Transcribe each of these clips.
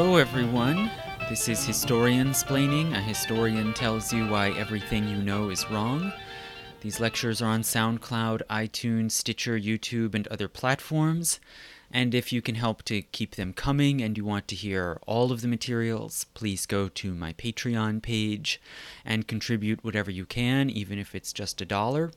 Hello, everyone. This is Historiansplaining. A historian tells you why everything you know is wrong. These lectures are on SoundCloud, iTunes, Stitcher, YouTube, and other platforms. And if you can help to keep them coming and you want to hear all of the materials, please go to my Patreon page and contribute whatever you can, even if it's just a dollar.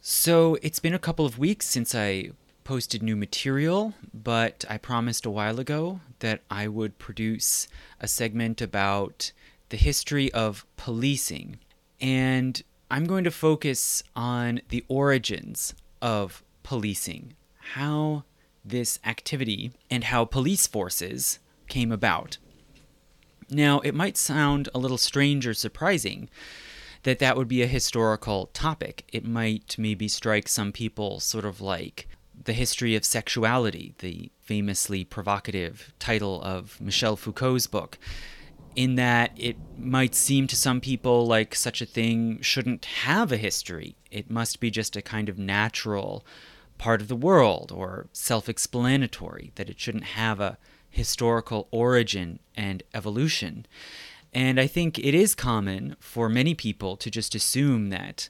So it's been a couple of weeks since I posted new material, but I promised a while ago that I would produce a segment about the history of policing. And I'm going to focus on the origins of policing, how this activity and how police forces came about. Now, it might sound a little strange or surprising that that would be a historical topic. It might maybe strike some people sort of like the History of Sexuality, the famously provocative title of Michel Foucault's book, in that it might seem to some people like such a thing shouldn't have a history. It must be just a kind of natural part of the world or self explanatory, that it shouldn't have a historical origin and evolution. And I think it is common for many people to just assume that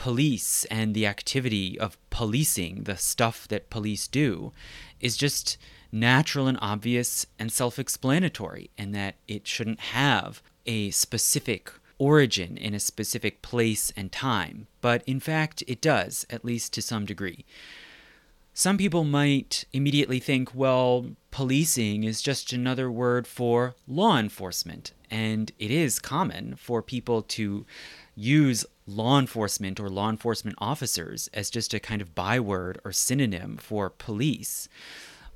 police and the activity of policing, the stuff that police do, is just natural and obvious and self explanatory, and that it shouldn't have a specific origin in a specific place and time. But in fact, it does, at least to some degree. Some people might immediately think, well, policing is just another word for law enforcement. And it is common for people to use law enforcement or law enforcement officers as just a kind of byword or synonym for police.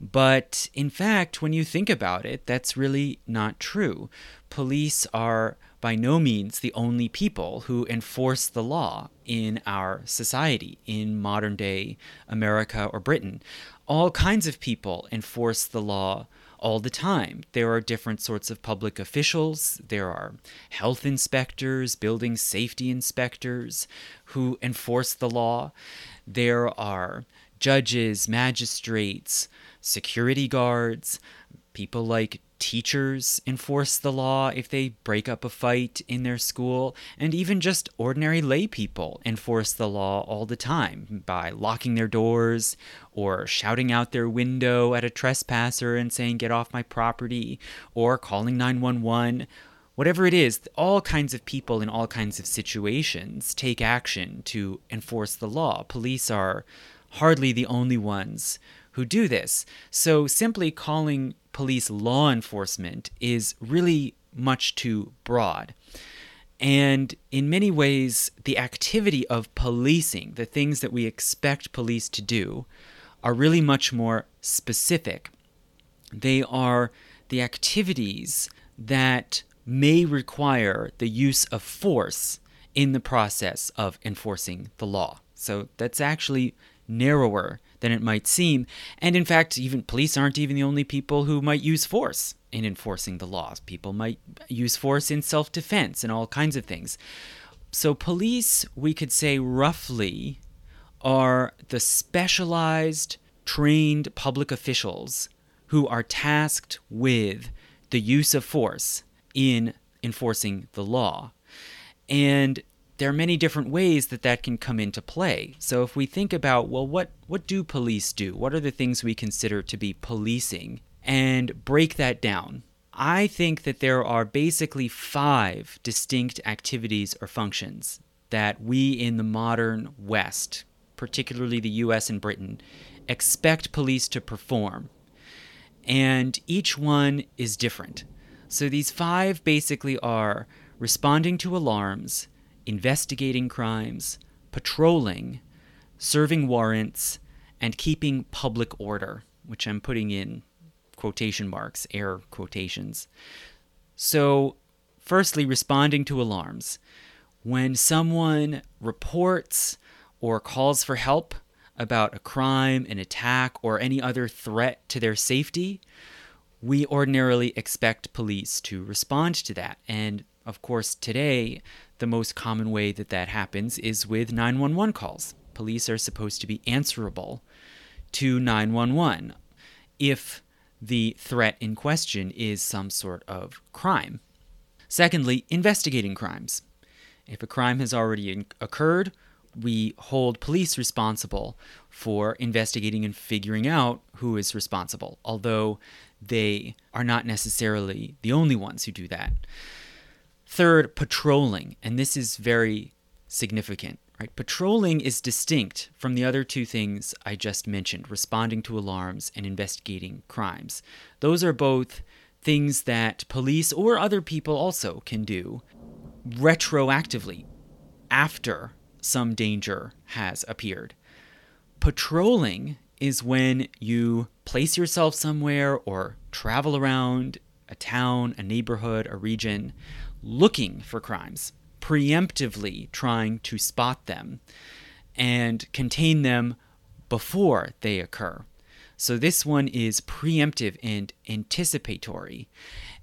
But in fact, when you think about it, that's really not true. Police are by no means the only people who enforce the law in our society, in modern day America or Britain. All kinds of people enforce the law all the time. There are different sorts of public officials. There are health inspectors, building safety inspectors who enforce the law. There are judges, magistrates, security guards, people like teachers enforce the law if they break up a fight in their school, and even just ordinary lay people enforce the law all the time by locking their doors or shouting out their window at a trespasser and saying, Get off my property, or calling 911. Whatever it is, all kinds of people in all kinds of situations take action to enforce the law. Police are hardly the only ones who do this. So simply calling police law enforcement is really much too broad. And in many ways, the activity of policing, the things that we expect police to do, are really much more specific. They are the activities that may require the use of force in the process of enforcing the law. So that's actually narrower than it might seem. And in fact, even police aren't even the only people who might use force in enforcing the laws. People might use force in self defense and all kinds of things. So, police, we could say roughly, are the specialized, trained public officials who are tasked with the use of force in enforcing the law. And there are many different ways that that can come into play. So if we think about, well, what, what do police do? What are the things we consider to be policing? And break that down. I think that there are basically five distinct activities or functions that we in the modern West, particularly the US and Britain, expect police to perform. And each one is different. So these five basically are responding to alarms, investigating crimes, patrolling, serving warrants, and keeping public order, which I'm putting in quotation marks, air quotations. So, firstly, responding to alarms. When someone reports or calls for help about a crime, an attack, or any other threat to their safety, we ordinarily expect police to respond to that. And of course, today, the most common way that that happens is with 911 calls. Police are supposed to be answerable to 911. If the threat in question is some sort of crime. Secondly, investigating crimes. If a crime has already occurred, we hold police responsible for investigating and figuring out who is responsible, although they are not necessarily the only ones who do that. Third, patrolling, and this is very significant. Right? Patrolling is distinct from the other two things I just mentioned, responding to alarms and investigating crimes. Those are both things that police or other people also can do retroactively after some danger has appeared. Patrolling is when you place yourself somewhere or travel around a town, a neighborhood, a region looking for crimes, preemptively trying to spot them and contain them before they occur. So this one is preemptive and anticipatory.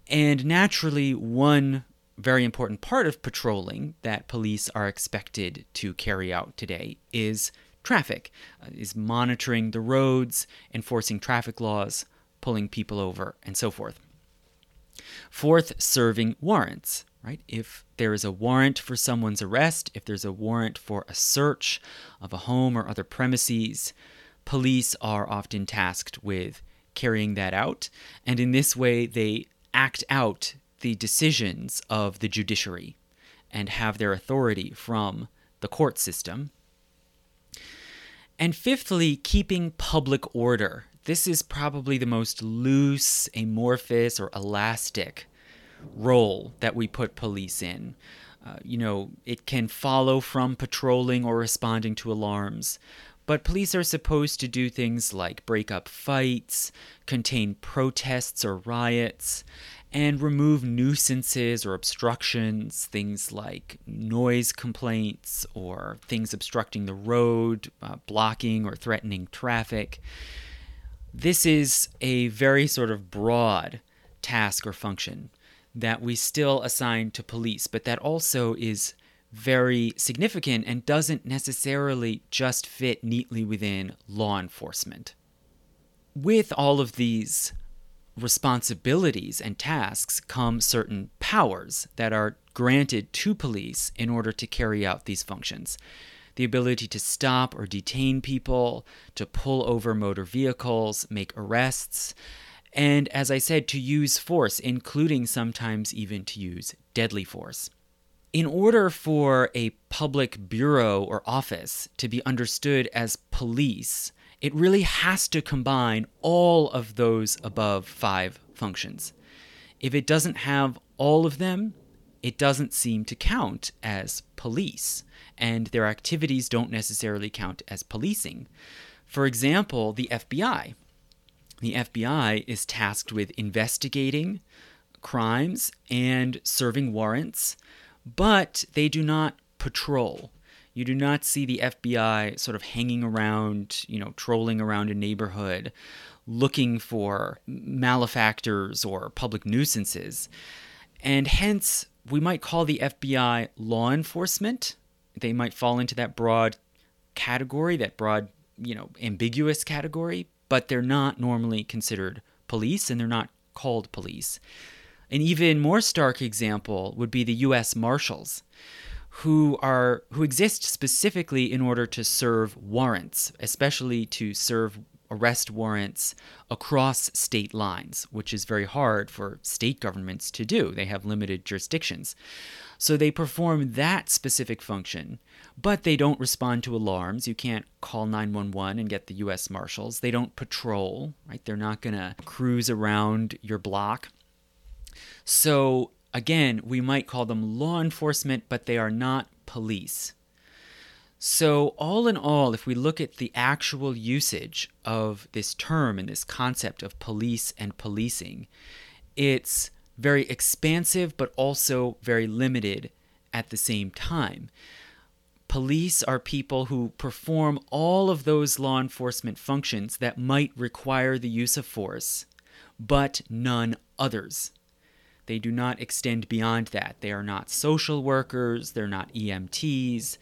And naturally, one very important part of patrolling that police are expected to carry out today is traffic, uh, is monitoring the roads, enforcing traffic laws, pulling people over, and so forth. Fourth, serving warrants, right? If there is a warrant for someone's arrest, if there's a warrant for a search of a home or other premises, police are often tasked with carrying that out. And in this way, they act out the decisions of the judiciary and have their authority from the court system. And fifthly, keeping public order. This is probably the most loose, amorphous, or elastic role that we put police in. Uh, you know, it can follow from patrolling or responding to alarms, but police are supposed to do things like break up fights, contain protests or riots, and remove nuisances or obstructions, things like noise complaints or things obstructing the road, uh, blocking or threatening traffic. This is a very sort of broad task or function that we still assign to police, but that also is very significant and doesn't necessarily just fit neatly within law enforcement. With all of these responsibilities and tasks come certain powers that are granted to police in order to carry out these functions. The ability to stop or detain people, to pull over motor vehicles, make arrests, and as I said, to use force, including sometimes even to use deadly force. In order for a public bureau or office to be understood as police, it really has to combine all of those above five functions. If it doesn't have all of them, it doesn't seem to count as police, and their activities don't necessarily count as policing. For example, the FBI. The FBI is tasked with investigating crimes and serving warrants, but they do not patrol. You do not see the FBI sort of hanging around, you know, trolling around a neighborhood looking for malefactors or public nuisances. And hence, we might call the FBI law enforcement. They might fall into that broad category, that broad, you know, ambiguous category, but they're not normally considered police and they're not called police. An even more stark example would be the US Marshals who are who exist specifically in order to serve warrants, especially to serve arrest warrants across state lines, which is very hard for state governments to do. They have limited jurisdictions. So they perform that specific function, but they don't respond to alarms. You can't call 911 and get the US Marshals. They don't patrol, right? They're not going to cruise around your block. So Again, we might call them law enforcement, but they are not police. So, all in all, if we look at the actual usage of this term and this concept of police and policing, it's very expansive but also very limited at the same time. Police are people who perform all of those law enforcement functions that might require the use of force, but none others. They do not extend beyond that. They are not social workers, they're not EMTs,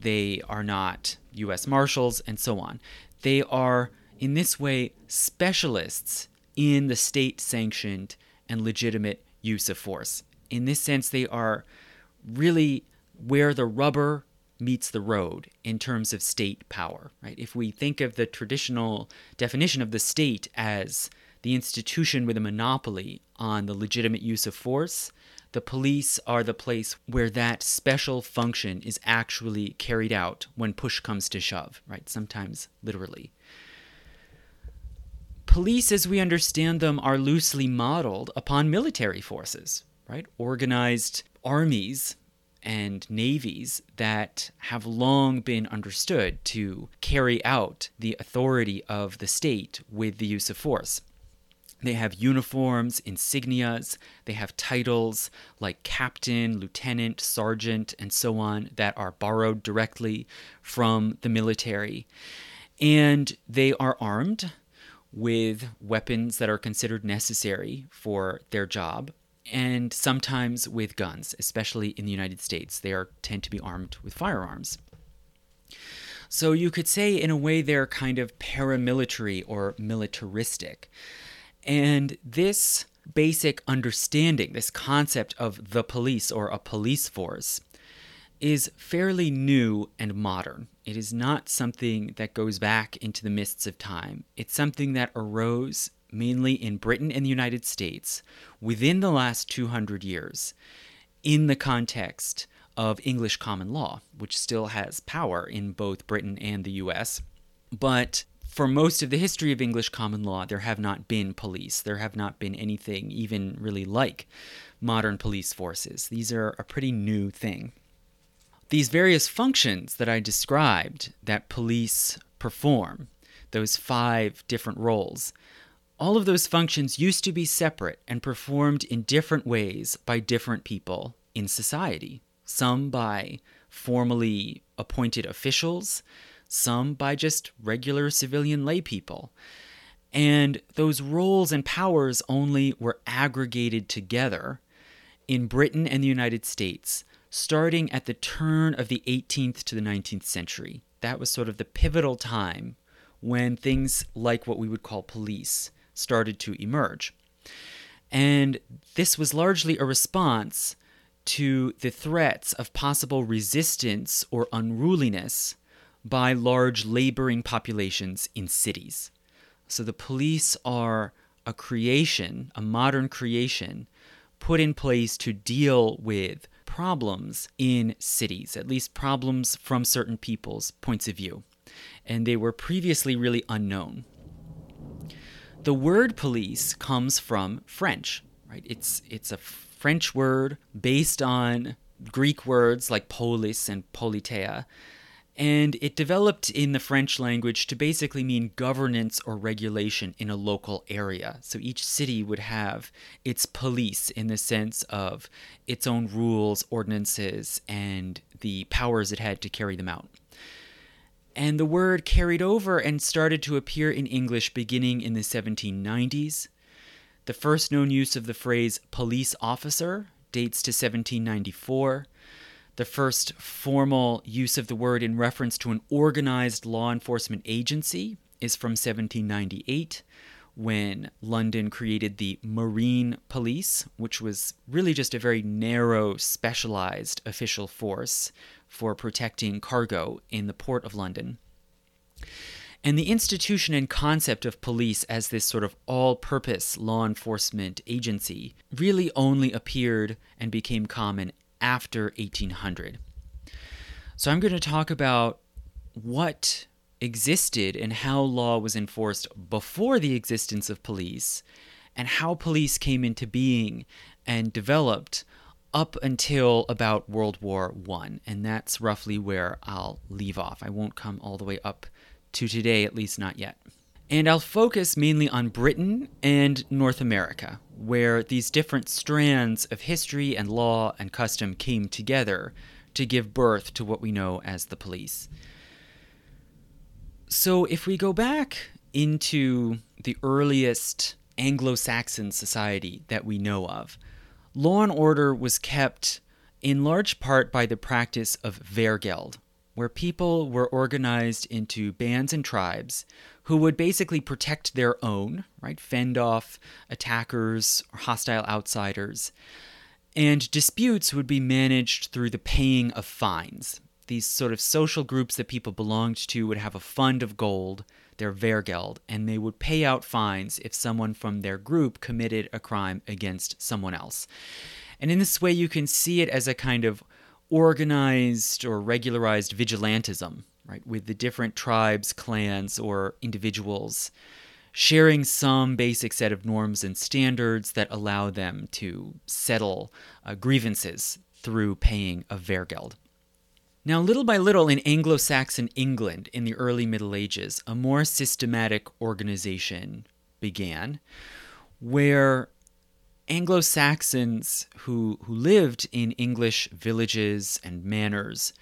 they are not US Marshals, and so on. They are, in this way, specialists in the state sanctioned and legitimate use of force. In this sense, they are really where the rubber meets the road in terms of state power, right? If we think of the traditional definition of the state as the institution with a monopoly on the legitimate use of force, the police are the place where that special function is actually carried out when push comes to shove, right? Sometimes literally. Police, as we understand them, are loosely modeled upon military forces, right? Organized armies and navies that have long been understood to carry out the authority of the state with the use of force. They have uniforms, insignias, they have titles like captain, lieutenant, sergeant, and so on that are borrowed directly from the military. And they are armed with weapons that are considered necessary for their job and sometimes with guns, especially in the United States. They are tend to be armed with firearms. So you could say, in a way, they're kind of paramilitary or militaristic. And this basic understanding, this concept of the police or a police force, is fairly new and modern. It is not something that goes back into the mists of time. It's something that arose mainly in Britain and the United States, within the last 200 years, in the context of English common law, which still has power in both Britain and the US. But for most of the history of English common law, there have not been police. There have not been anything even really like modern police forces. These are a pretty new thing. These various functions that I described that police perform, those five different roles, all of those functions used to be separate and performed in different ways by different people in society. Some by formally appointed officials, some by just regular civilian lay people. And those roles and powers only were aggregated together in Britain and the United States starting at the turn of the 18th to the 19th century. That was sort of the pivotal time when things like what we would call police started to emerge. And this was largely a response to the threats of possible resistance or unruliness by large laboring populations in cities. So the police are a creation, a modern creation, put in place to deal with problems in cities, at least problems from certain people's points of view. And they were previously really unknown. The word police comes from French, right? It's it's a French word based on Greek words like polis and politeia, and it developed in the French language to basically mean governance or regulation in a local area. So each city would have its police in the sense of its own rules, ordinances, and the powers it had to carry them out. And the word carried over and started to appear in English beginning in the 1790s. The first known use of the phrase police officer dates to 1794. The first formal use of the word in reference to an organized law enforcement agency is from 1798 when London created the Marine Police, which was really just a very narrow, specialized official force for protecting cargo in the port of London. And the institution and concept of police as this sort of all purpose law enforcement agency really only appeared and became common after 1800. So I'm going to talk about what existed and how law was enforced before the existence of police and how police came into being and developed up until about World War One, and that's roughly where I'll leave off. I won't come all the way up to today, at least not yet. And I'll focus mainly on Britain and North America, where these different strands of history and law and custom came together to give birth to what we know as the police. So, if we go back into the earliest Anglo Saxon society that we know of, law and order was kept in large part by the practice of Wergeld, where people were organized into bands and tribes who would basically protect their own, right? Fend off attackers or hostile outsiders. And disputes would be managed through the paying of fines. These sort of social groups that people belonged to would have a fund of gold, their Wergeld, and they would pay out fines if someone from their group committed a crime against someone else. And in this way, you can see it as a kind of organized or regularized vigilantism, right, with the different tribes, clans, or individuals sharing some basic set of norms and standards that allow them to settle uh, grievances through paying a Wergeld. Now, little by little in Anglo Saxon England in the early Middle Ages, a more systematic organization began where Anglo Saxons who, who lived in English villages and manors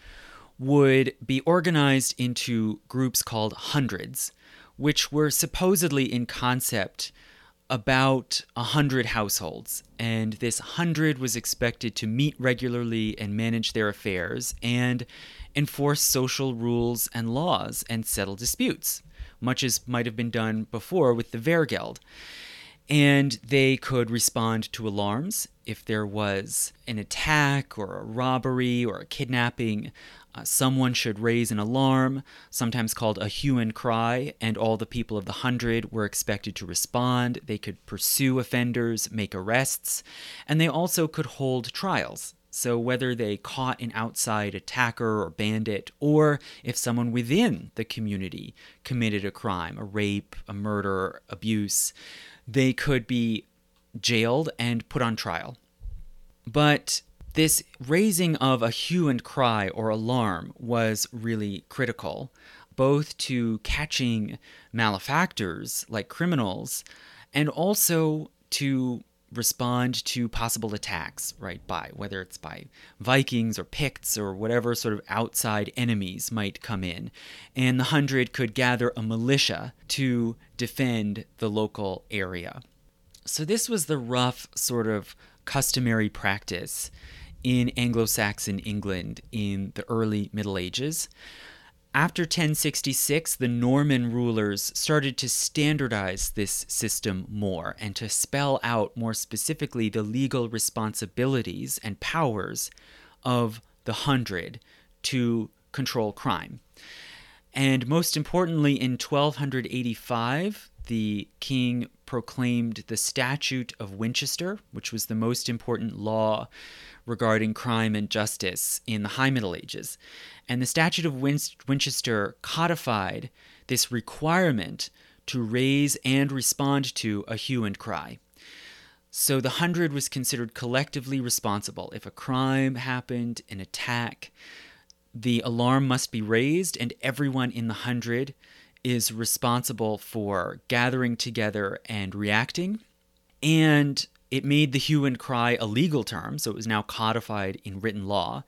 would be organized into groups called hundreds, which were supposedly in concept about a hundred households. And this hundred was expected to meet regularly and manage their affairs and enforce social rules and laws and settle disputes, much as might have been done before with the Wergeld and they could respond to alarms if there was an attack or a robbery or a kidnapping. Uh, someone should raise an alarm, sometimes called a hue and cry, and all the people of the hundred were expected to respond. They could pursue offenders, make arrests, and they also could hold trials. So, whether they caught an outside attacker or bandit, or if someone within the community committed a crime, a rape, a murder, abuse, they could be jailed and put on trial. But this raising of a hue and cry or alarm was really critical, both to catching malefactors like criminals and also to respond to possible attacks, right? By whether it's by Vikings or Picts or whatever sort of outside enemies might come in. And the Hundred could gather a militia to defend the local area. So, this was the rough sort of customary practice in Anglo Saxon England in the early Middle Ages. After 1066, the Norman rulers started to standardize this system more and to spell out more specifically the legal responsibilities and powers of the hundred to control crime. And most importantly, in 1285, the king proclaimed the Statute of Winchester, which was the most important law regarding crime and justice in the High Middle Ages. And the Statute of Win- Winchester codified this requirement to raise and respond to a hue and cry. So the hundred was considered collectively responsible. If a crime happened, an attack, the alarm must be raised, and everyone in the hundred is responsible for gathering together and reacting. And it made the hue and cry a legal term, so it was now codified in written law.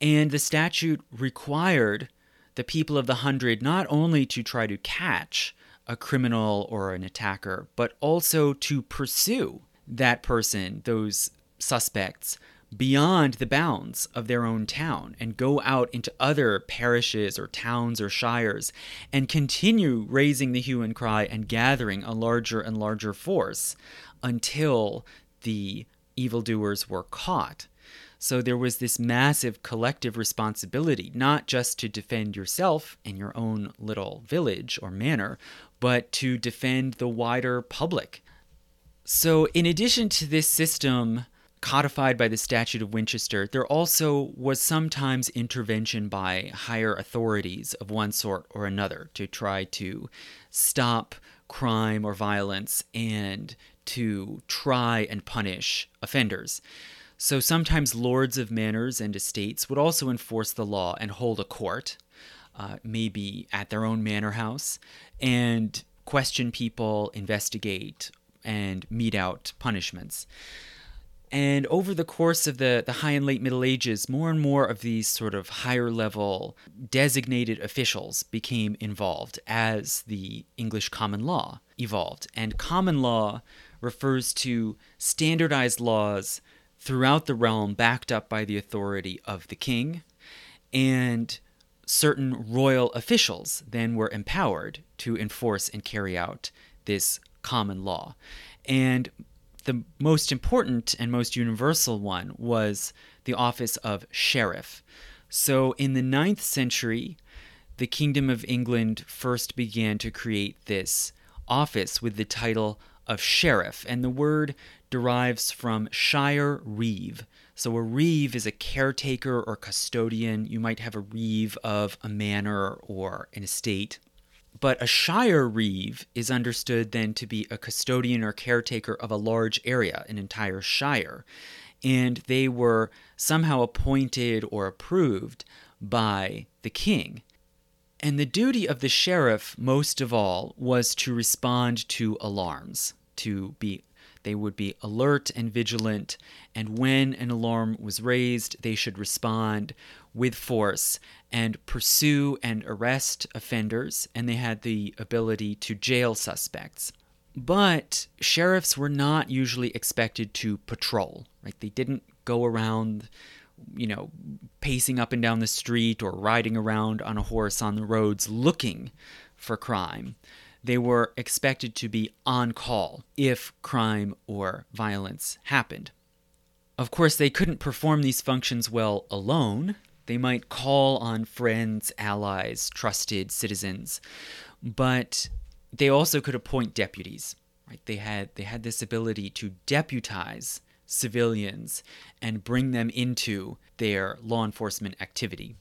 And the statute required the people of the hundred not only to try to catch a criminal or an attacker, but also to pursue that person, those suspects, beyond the bounds of their own town and go out into other parishes or towns or shires and continue raising the hue and cry and gathering a larger and larger force until the evildoers were caught. So there was this massive collective responsibility, not just to defend yourself in your own little village or manor, but to defend the wider public. So, in addition to this system codified by the Statute of Winchester, there also was sometimes intervention by higher authorities of one sort or another to try to stop crime or violence and to try and punish offenders. So sometimes lords of manors and estates would also enforce the law and hold a court, uh, maybe at their own manor house, and question people, investigate, and mete out punishments. And over the course of the, the high and late Middle Ages, more and more of these sort of higher level designated officials became involved as the English common law evolved. And common law refers to standardized laws throughout the realm backed up by the authority of the king. And certain royal officials then were empowered to enforce and carry out this common law. And the most important and most universal one was the office of sheriff. So in the ninth century, the Kingdom of England first began to create this office with the title of sheriff, and the word derives from shire reeve. So a reeve is a caretaker or custodian. You might have a reeve of a manor or an estate. But a shire reeve is understood then to be a custodian or caretaker of a large area, an entire shire. And they were somehow appointed or approved by the king. And the duty of the sheriff, most of all, was to respond to alarms, to be they would be alert and vigilant, and when an alarm was raised, they should respond with force and pursue and arrest offenders, and they had the ability to jail suspects. But sheriffs were not usually expected to patrol, right? They didn't go around you know, pacing up and down the street or riding around on a horse on the roads looking for crime. They were expected to be on call if crime or violence happened. Of course, they couldn't perform these functions well alone. They might call on friends, allies, trusted citizens, but they also could appoint deputies. Right? They had they had this ability to deputize civilians and bring them into their law enforcement activity.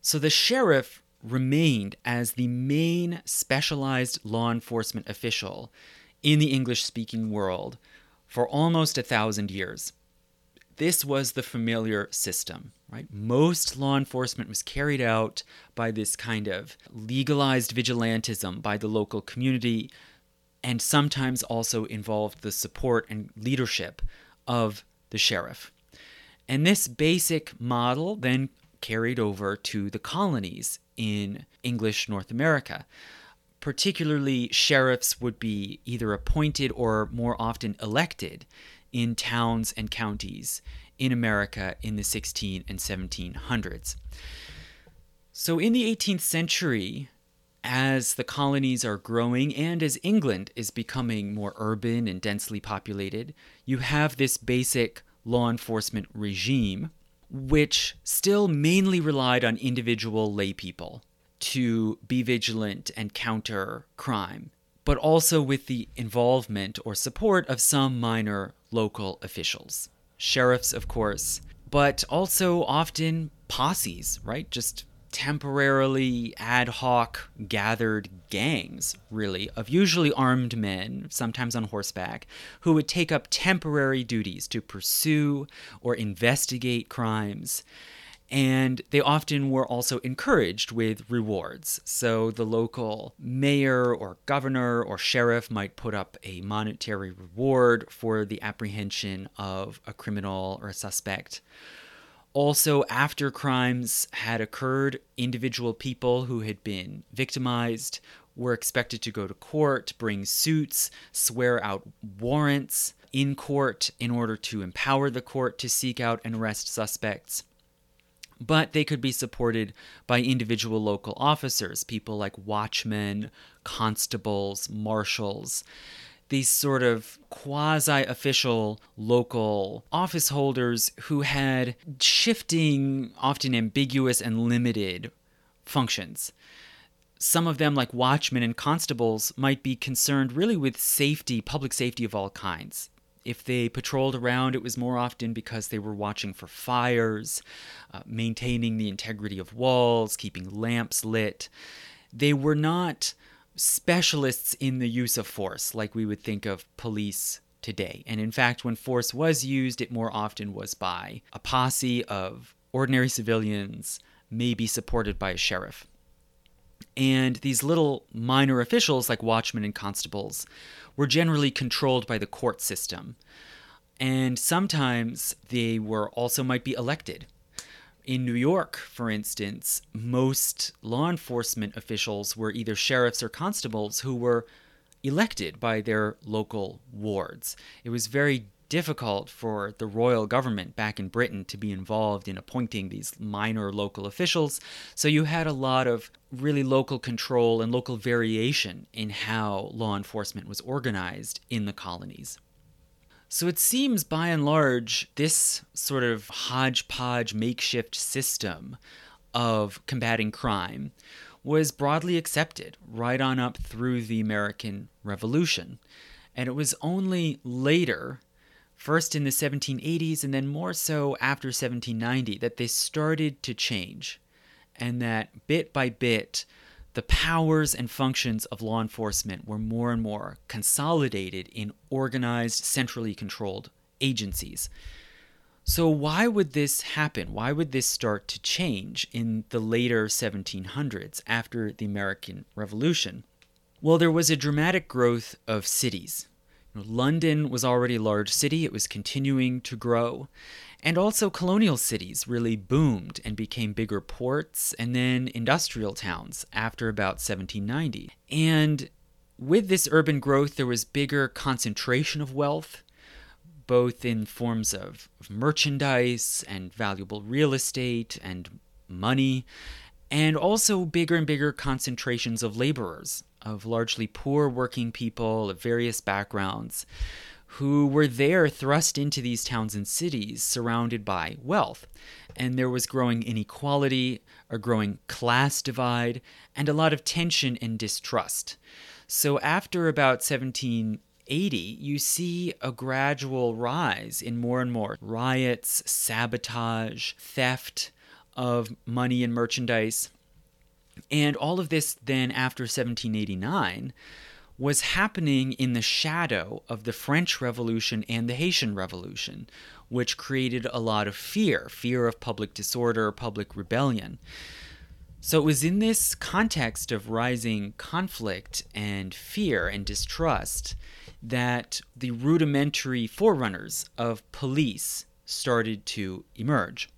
So the sheriff remained as the main specialized law enforcement official in the English speaking world for almost a thousand years. This was the familiar system, right? Most law enforcement was carried out by this kind of legalized vigilantism by the local community, and sometimes also involved the support and leadership of the sheriff. And this basic model then carried over to the colonies in English North America. Particularly, sheriffs would be either appointed or more often elected in towns and counties in America in the 16 and 1700s. So, in the 18th century, as the colonies are growing and as England is becoming more urban and densely populated, you have this basic law enforcement regime, which still mainly relied on individual laypeople to be vigilant and counter crime, but also with the involvement or support of some minor local officials. Sheriffs, of course, but also often posses, right? Just temporarily ad hoc gathered gangs, really, of usually armed men, sometimes on horseback, who would take up temporary duties to pursue or investigate crimes. And they often were also encouraged with rewards. So the local mayor or governor or sheriff might put up a monetary reward for the apprehension of a criminal or a suspect also, after crimes had occurred, individual people who had been victimized were expected to go to court, bring suits, swear out warrants in court in order to empower the court to seek out and arrest suspects. But they could be supported by individual local officers, people like watchmen, constables, marshals these sort of quasi official local office holders who had shifting, often ambiguous and limited functions. Some of them, like watchmen and constables, might be concerned really with safety, public safety of all kinds. If they patrolled around, it was more often because they were watching for fires, uh, maintaining the integrity of walls, keeping lamps lit. They were not specialists in the use of force, like we would think of police today. And in fact, when force was used, it more often was by a posse of ordinary civilians, maybe supported by a sheriff. And these little minor officials, like watchmen and constables, were generally controlled by the court system. And sometimes they were also might be elected in New York, for instance, most law enforcement officials were either sheriffs or constables who were elected by their local wards. It was very difficult for the royal government back in Britain to be involved in appointing these minor local officials. So you had a lot of really local control and local variation in how law enforcement was organized in the colonies. So it seems by and large, this sort of hodgepodge makeshift system of combating crime was broadly accepted right on up through the American Revolution. And it was only later, first in the 1780s and then more so after 1790, that they started to change. And that bit by bit, the powers and functions of law enforcement were more and more consolidated in organized, centrally controlled agencies. So, why would this happen? Why would this start to change in the later 1700s after the American Revolution? Well, there was a dramatic growth of cities. London was already a large city, it was continuing to grow. And also, colonial cities really boomed and became bigger ports and then industrial towns after about 1790. And with this urban growth, there was bigger concentration of wealth, both in forms of, merchandise and valuable real estate and money, and also bigger and bigger concentrations of laborers, of largely poor working people of various backgrounds who were there thrust into these towns and cities surrounded by wealth. And there was growing inequality, a growing class divide, and a lot of tension and distrust. So after about 1780, you see a gradual rise in more and more riots, sabotage, theft of money and merchandise. And all of this then after 1789 was happening in the shadow of the French Revolution and the Haitian Revolution, which created a lot of fear fear of public disorder, public rebellion. So it was in this context of rising conflict and fear and distrust that the rudimentary forerunners of police started to emerge.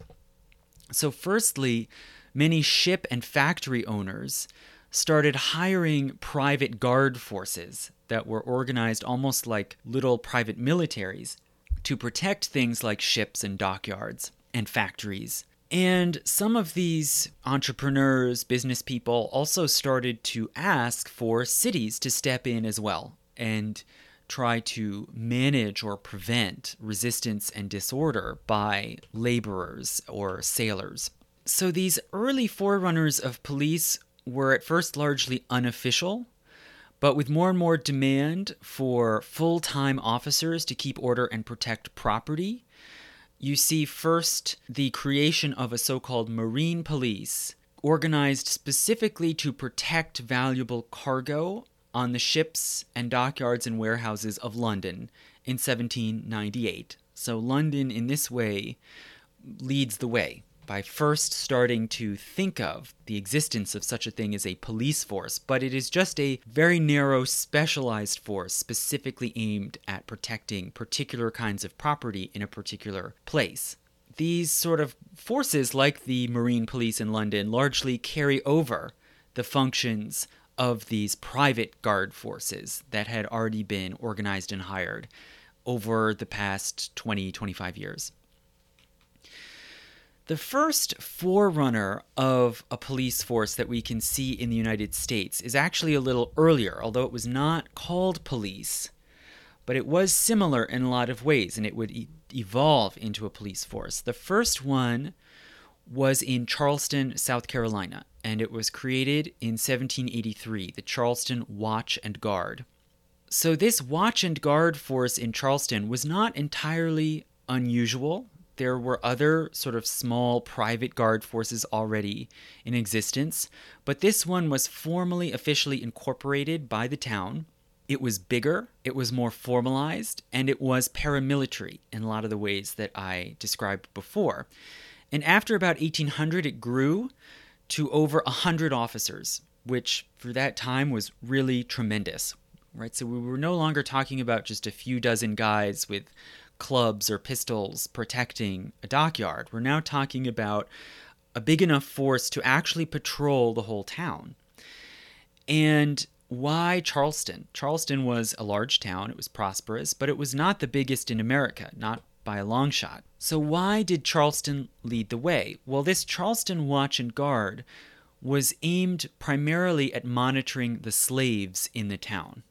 So, firstly, many ship and factory owners started hiring private guard forces that were organized almost like little private militaries to protect things like ships and dockyards and factories. And some of these entrepreneurs, business people also started to ask for cities to step in as well and try to manage or prevent resistance and disorder by laborers or sailors. So these early forerunners of police were at first largely unofficial, but with more and more demand for full time officers to keep order and protect property, you see first the creation of a so called marine police organized specifically to protect valuable cargo on the ships and dockyards and warehouses of London in 1798. So, London in this way leads the way by first starting to think of the existence of such a thing as a police force, but it is just a very narrow, specialized force specifically aimed at protecting particular kinds of property in a particular place. These sort of forces, like the Marine Police in London, largely carry over the functions of these private guard forces that had already been organized and hired over the past 20, 25 years. The first forerunner of a police force that we can see in the United States is actually a little earlier, although it was not called police, but it was similar in a lot of ways, and it would e- evolve into a police force. The first one was in Charleston, South Carolina, and it was created in 1783, the Charleston Watch and Guard. So, this watch and guard force in Charleston was not entirely unusual there were other sort of small private guard forces already in existence, but this one was formally officially incorporated by the town. It was bigger, it was more formalized, and it was paramilitary in a lot of the ways that I described before. And after about 1800, it grew to over 100 officers, which for that time was really tremendous. Right? So we were no longer talking about just a few dozen guys with clubs or pistols protecting a dockyard. We're now talking about a big enough force to actually patrol the whole town. And why Charleston? Charleston was a large town, it was prosperous, but it was not the biggest in America, not by a long shot. So, why did Charleston lead the way? Well, this Charleston Watch and Guard was aimed primarily at monitoring the slaves in the town.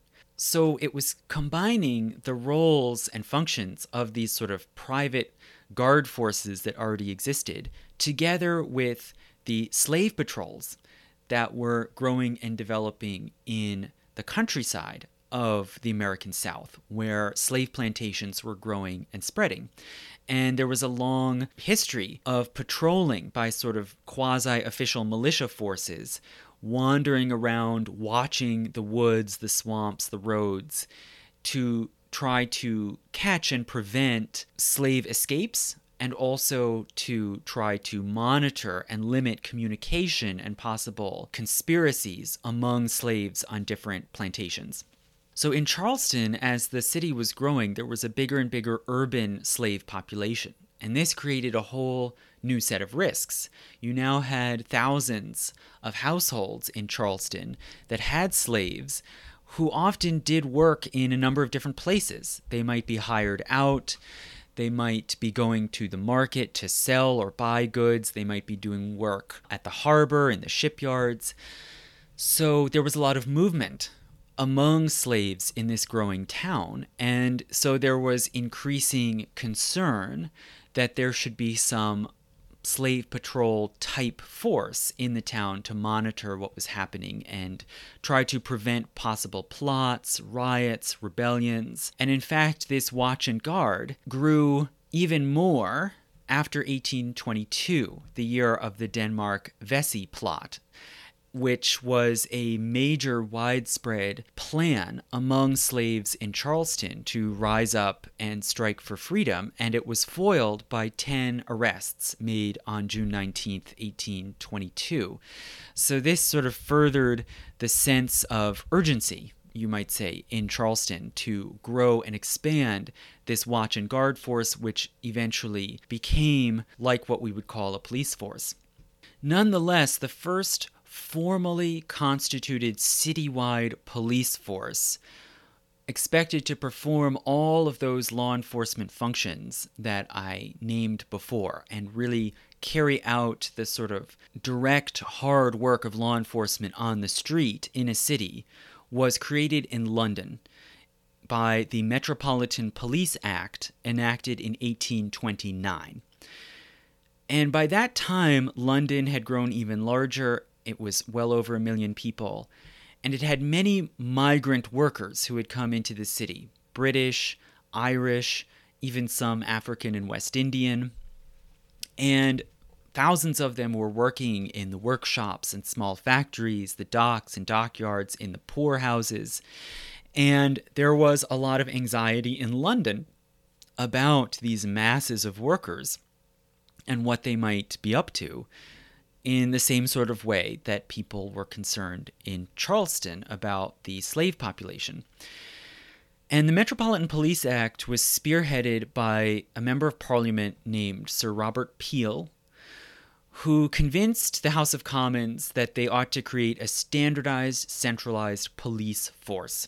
So, it was combining the roles and functions of these sort of private guard forces that already existed together with the slave patrols that were growing and developing in the countryside of the American South, where slave plantations were growing and spreading. And there was a long history of patrolling by sort of quasi official militia forces, wandering around, watching the woods, the swamps, the roads, to try to catch and prevent slave escapes and also to try to monitor and limit communication and possible conspiracies among slaves on different plantations. So in Charleston, as the city was growing, there was a bigger and bigger urban slave population. And this created a whole new set of risks. You now had thousands of households in Charleston that had slaves who often did work in a number of different places. They might be hired out, they might be going to the market to sell or buy goods. They might be doing work at the harbor, in the shipyards. So there was a lot of movement among slaves in this growing town. And so there was increasing concern that there should be some slave patrol type force in the town to monitor what was happening and try to prevent possible plots, riots, rebellions. And in fact, this watch and guard grew even more after 1822, the year of the Denmark Vesey plot which was a major widespread plan among slaves in Charleston to rise up and strike for freedom, and it was foiled by 10 arrests made on June 19, 1822. So, this sort of furthered the sense of urgency. You might say, in Charleston to grow and expand this watch and guard force, which eventually became like what we would call a police force. Nonetheless, the first formally constituted citywide police force expected to perform all of those law enforcement functions that I named before and really carry out the sort of direct, hard work of law enforcement on the street in a city was created in London by the Metropolitan Police Act enacted in 1829. And by that time, London had grown even larger it was well over a million people. And it had many migrant workers who had come into the city British, Irish, even some African and West Indian. And thousands of them were working in the workshops and small factories, the docks and dockyards, in the poorhouses. And there was a lot of anxiety in London about these masses of workers and what they might be up to in the same sort of way that people were concerned in Charleston about the slave population. And the Metropolitan Police Act was spearheaded by a member of parliament named Sir Robert Peel, who convinced the House of Commons that they ought to create a standardized, centralized police force.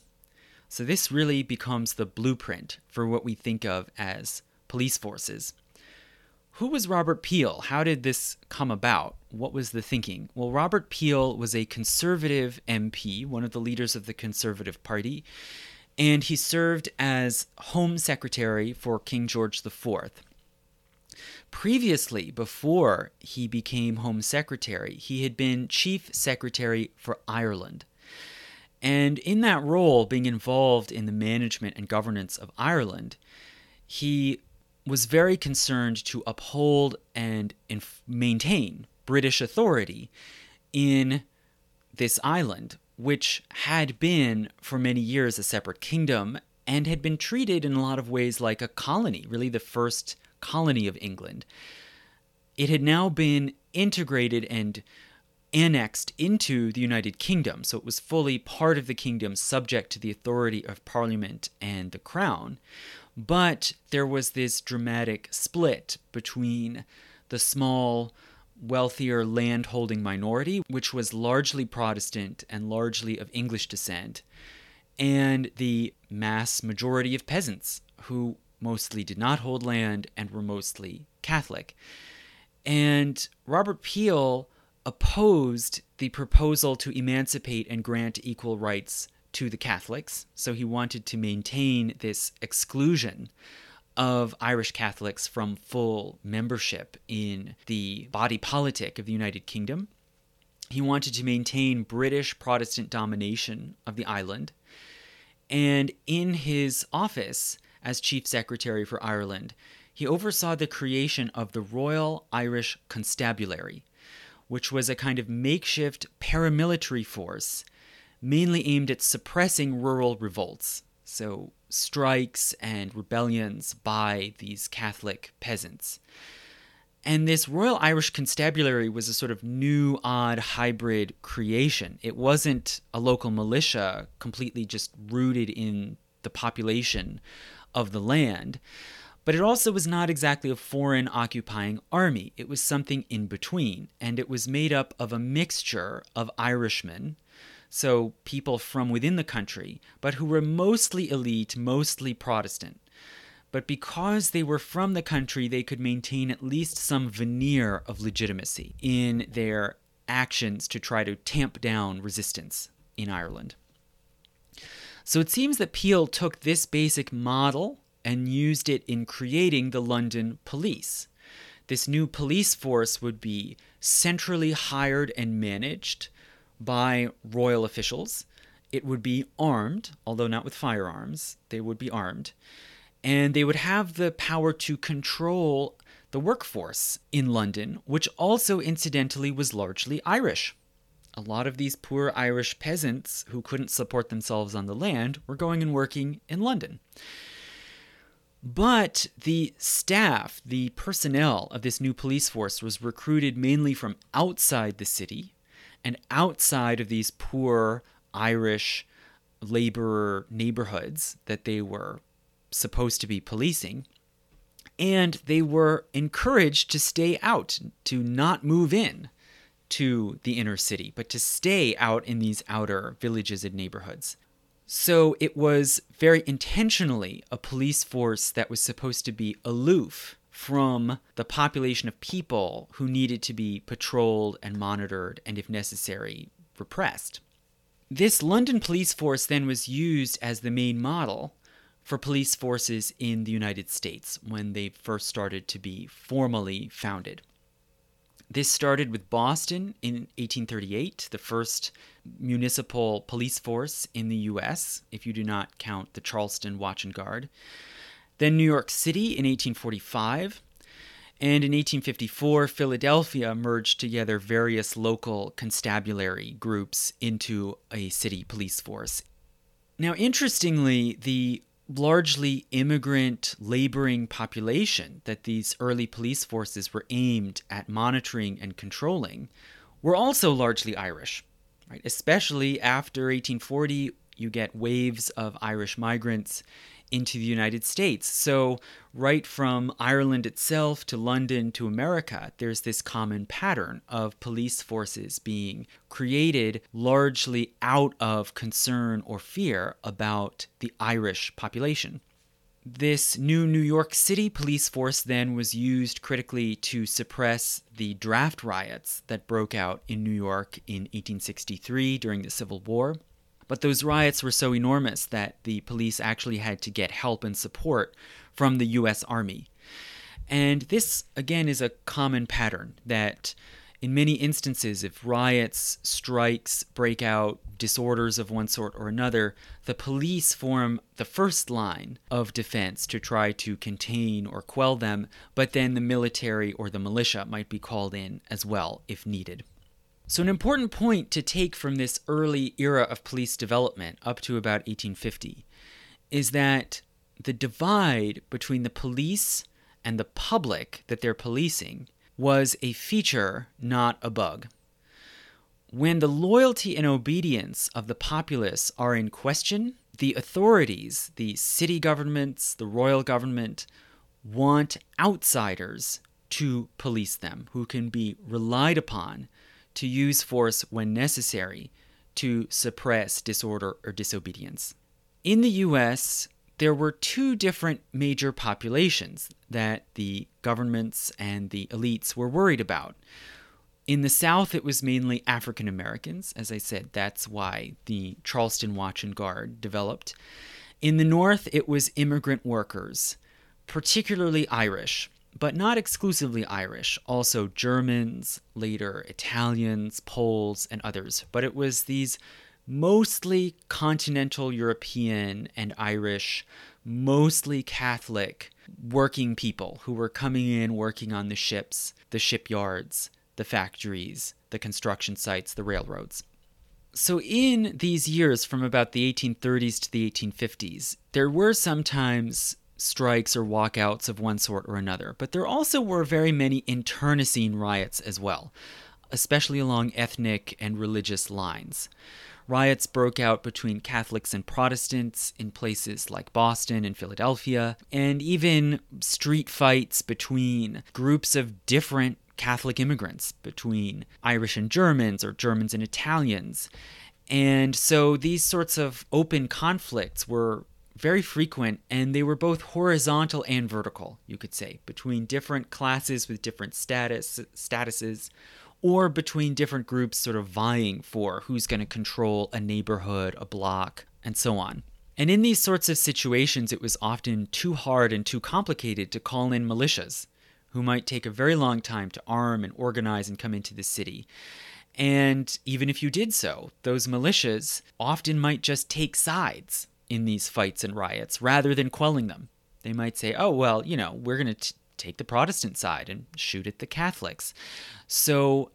So, this really becomes the blueprint for what we think of as police forces. Who was Robert Peel? How did this come about? What was the thinking? Well, Robert Peel was a conservative MP, one of the leaders of the Conservative Party, and he served as Home Secretary for King George IV. Previously, before he became Home Secretary, he had been Chief Secretary for Ireland. And in that role, being involved in the management and governance of Ireland, he was very concerned to uphold and inf- maintain British authority in this island, which had been for many years a separate kingdom and had been treated in a lot of ways like a colony, really the first colony of England. It had now been integrated and annexed into the United Kingdom, so it was fully part of the kingdom, subject to the authority of Parliament and the Crown. But there was this dramatic split between the small wealthier landholding minority, which was largely Protestant and largely of English descent, and the mass majority of peasants who mostly did not hold land and were mostly Catholic. And Robert Peel opposed the proposal to emancipate and grant equal rights to the Catholics. So he wanted to maintain this exclusion of Irish Catholics from full membership in the body politic of the United Kingdom. He wanted to maintain British Protestant domination of the island. And in his office as Chief Secretary for Ireland, he oversaw the creation of the Royal Irish Constabulary, which was a kind of makeshift paramilitary force mainly aimed at suppressing rural revolts, so strikes and rebellions by these Catholic peasants. And this Royal Irish Constabulary was a sort of new, odd hybrid creation. It wasn't a local militia completely just rooted in the population of the land, but it also was not exactly a foreign occupying army. It was something in between, and it was made up of a mixture of Irishmen so people from within the country, but who were mostly elite, mostly Protestant. But because they were from the country, they could maintain at least some veneer of legitimacy in their actions to try to tamp down resistance in Ireland. So it seems that Peel took this basic model and used it in creating the London police. This new police force would be centrally hired and managed by royal officials. It would be armed, although not with firearms, they would be armed. And they would have the power to control the workforce in London, which also incidentally was largely Irish. A lot of these poor Irish peasants who couldn't support themselves on the land were going and working in London. But the staff, the personnel of this new police force was recruited mainly from outside the city, and outside of these poor Irish laborer neighborhoods that they were supposed to be policing. And they were encouraged to stay out, to not move in to the inner city, but to stay out in these outer villages and neighborhoods. So it was very intentionally a police force that was supposed to be aloof from the population of people who needed to be patrolled and monitored and, if necessary, repressed. This London police force then was used as the main model for police forces in the United States when they first started to be formally founded. This started with Boston in 1838, the first municipal police force in the US, if you do not count the Charleston Watch and Guard. Then New York City in 1845. And in 1854, Philadelphia merged together various local constabulary groups into a city police force. Now, interestingly, the largely immigrant laboring population that these early police forces were aimed at monitoring and controlling were also largely Irish, right? Especially after 1840, you get waves of Irish migrants into the United States. So, right from Ireland itself to London to America, there's this common pattern of police forces being created largely out of concern or fear about the Irish population. This new New York City police force then was used critically to suppress the draft riots that broke out in New York in 1863 during the Civil War. But those riots were so enormous that the police actually had to get help and support from the US Army. And this, again, is a common pattern that in many instances, if riots, strikes break out, disorders of one sort or another, the police form the first line of defense to try to contain or quell them, but then the military or the militia might be called in as well if needed. So, an important point to take from this early era of police development up to about 1850 is that the divide between the police and the public that they're policing was a feature, not a bug. When the loyalty and obedience of the populace are in question, the authorities, the city governments, the royal government, want outsiders to police them, who can be relied upon to use force when necessary to suppress disorder or disobedience. In the US, there were two different major populations that the governments and the elites were worried about. In the South, it was mainly African Americans. As I said, that's why the Charleston Watch and Guard developed. In the North, it was immigrant workers, particularly Irish, but not exclusively Irish, also Germans, later Italians, Poles, and others. But it was these mostly continental European and Irish, mostly Catholic working people who were coming in working on the ships, the shipyards, the factories, the construction sites, the railroads. So, in these years from about the 1830s to the 1850s, there were sometimes strikes or walkouts of one sort or another, but there also were very many internecine riots as well, especially along ethnic and religious lines. Riots broke out between Catholics and Protestants in places like Boston and Philadelphia, and even street fights between groups of different Catholic immigrants, between Irish and Germans or Germans and Italians. And so these sorts of open conflicts were very frequent and they were both horizontal and vertical, you could say, between different classes with different status statuses or between different groups sort of vying for who's going to control a neighborhood, a block, and so on. And in these sorts of situations, it was often too hard and too complicated to call in militias, who might take a very long time to arm and organize and come into the city. And even if you did so, those militias often might just take sides in these fights and riots rather than quelling them. They might say, oh, well, you know, we're going to take the Protestant side and shoot at the Catholics. So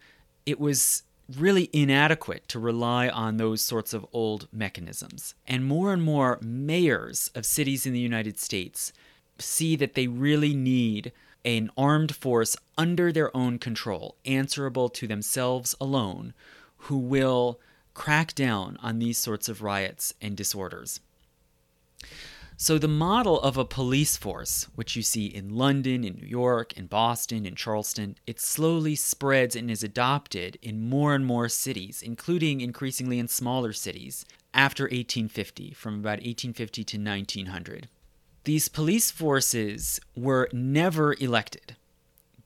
it was really inadequate to rely on those sorts of old mechanisms. And more and more mayors of cities in the United States see that they really need an armed force under their own control, answerable to themselves alone, who will crack down on these sorts of riots and disorders. So, the model of a police force, which you see in London, in New York, in Boston, in Charleston, it slowly spreads and is adopted in more and more cities, including increasingly in smaller cities, after 1850, from about 1850 to 1900. These police forces were never elected.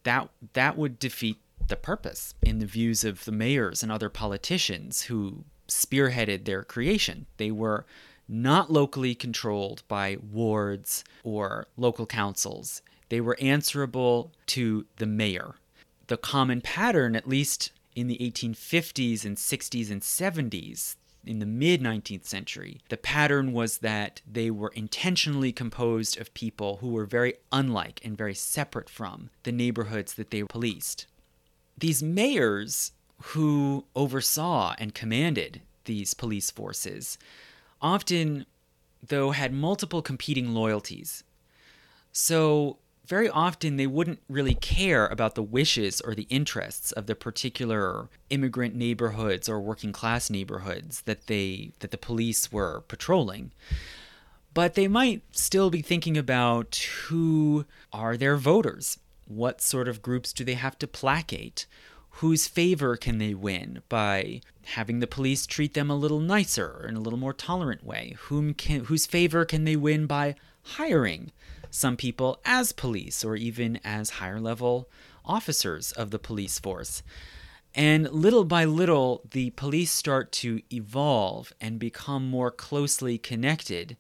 That, that would defeat the purpose in the views of the mayors and other politicians who spearheaded their creation. They were not locally controlled by wards or local councils. They were answerable to the mayor. The common pattern, at least in the 1850s and 60s and 70s, in the mid 19th century, the pattern was that they were intentionally composed of people who were very unlike and very separate from the neighborhoods that they policed. These mayors who oversaw and commanded these police forces often, though, had multiple competing loyalties. So, very often they wouldn't really care about the wishes or the interests of the particular immigrant neighborhoods or working class neighborhoods that they that the police were patrolling. But they might still be thinking about who are their voters? What sort of groups do they have to placate whose favor can they win by having the police treat them a little nicer in a little more tolerant way? Whom can, whose favor can they win by hiring some people as police or even as higher level officers of the police force? And little by little, the police start to evolve and become more closely connected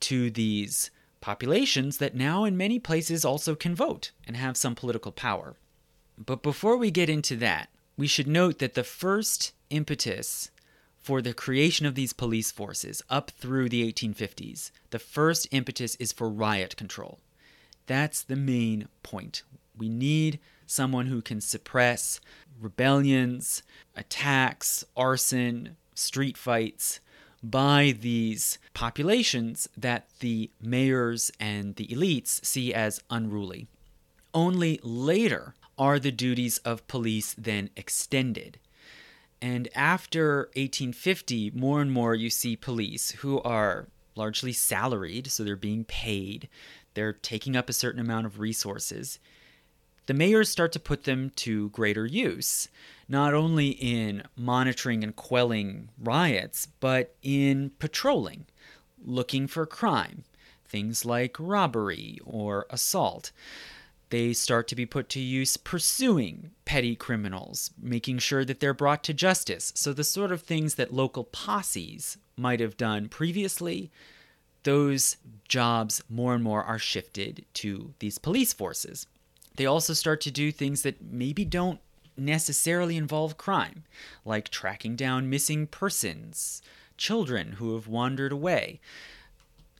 to these populations that now, in many places, also can vote and have some political power. But before we get into that, we should note that the first impetus for the creation of these police forces up through the 1850s, the first impetus is for riot control. That's the main point. We need someone who can suppress rebellions, attacks, arson, street fights by these populations that the mayors and the elites see as unruly. Only later are the duties of police then extended. And after 1850, more and more you see police who are largely salaried, so they're being paid, they're taking up a certain amount of resources. the mayors start to put them to greater use, not only in monitoring and quelling riots, but in patrolling, looking for crime, things like robbery or assault. They start to be put to use pursuing petty criminals, making sure that they're brought to justice. So, the sort of things that local posses might have done previously, those jobs more and more are shifted to these police forces. They also start to do things that maybe don't necessarily involve crime, like tracking down missing persons, children who have wandered away.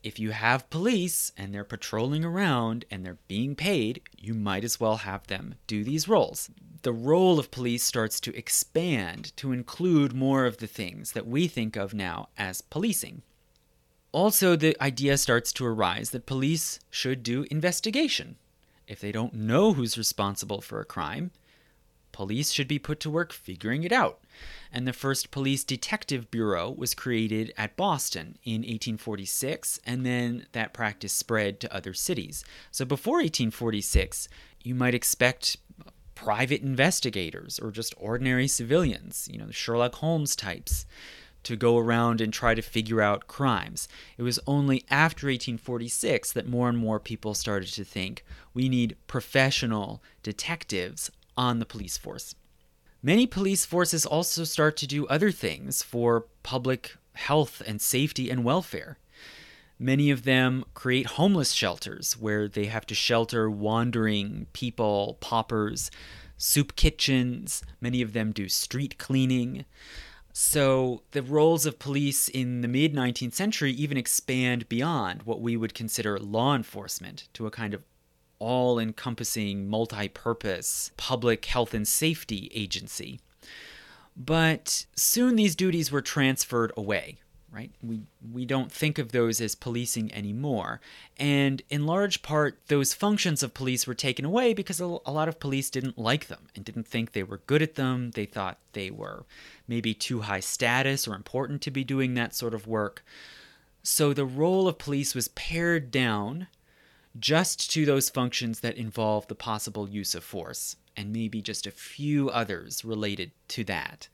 If you have police and they're patrolling around and they're being paid, you might as well have them do these roles. The role of police starts to expand to include more of the things that we think of now as policing. Also, the idea starts to arise that police should do investigation. If they don't know who's responsible for a crime, police should be put to work figuring it out. And the first police detective bureau was created at Boston in 1846, and then that practice spread to other cities. So before 1846, you might expect private investigators or just ordinary civilians, you know, Sherlock Holmes types to go around and try to figure out crimes. It was only after 1846 that more and more people started to think we need professional detectives on the police force. Many police forces also start to do other things for public health and safety and welfare. Many of them create homeless shelters where they have to shelter wandering people, paupers, soup kitchens. Many of them do street cleaning. So the roles of police in the mid 19th century even expand beyond what we would consider law enforcement to a kind of all encompassing, multi purpose public health and safety agency. But soon these duties were transferred away right? We we don't think of those as policing anymore. And in large part those functions of police were taken away because a, a lot of police didn't like them and didn't think they were good at them. They thought they were maybe too high status or important to be doing that sort of work. So the role of police was pared down just to those functions that involve the possible use of force and maybe just a few others related to that.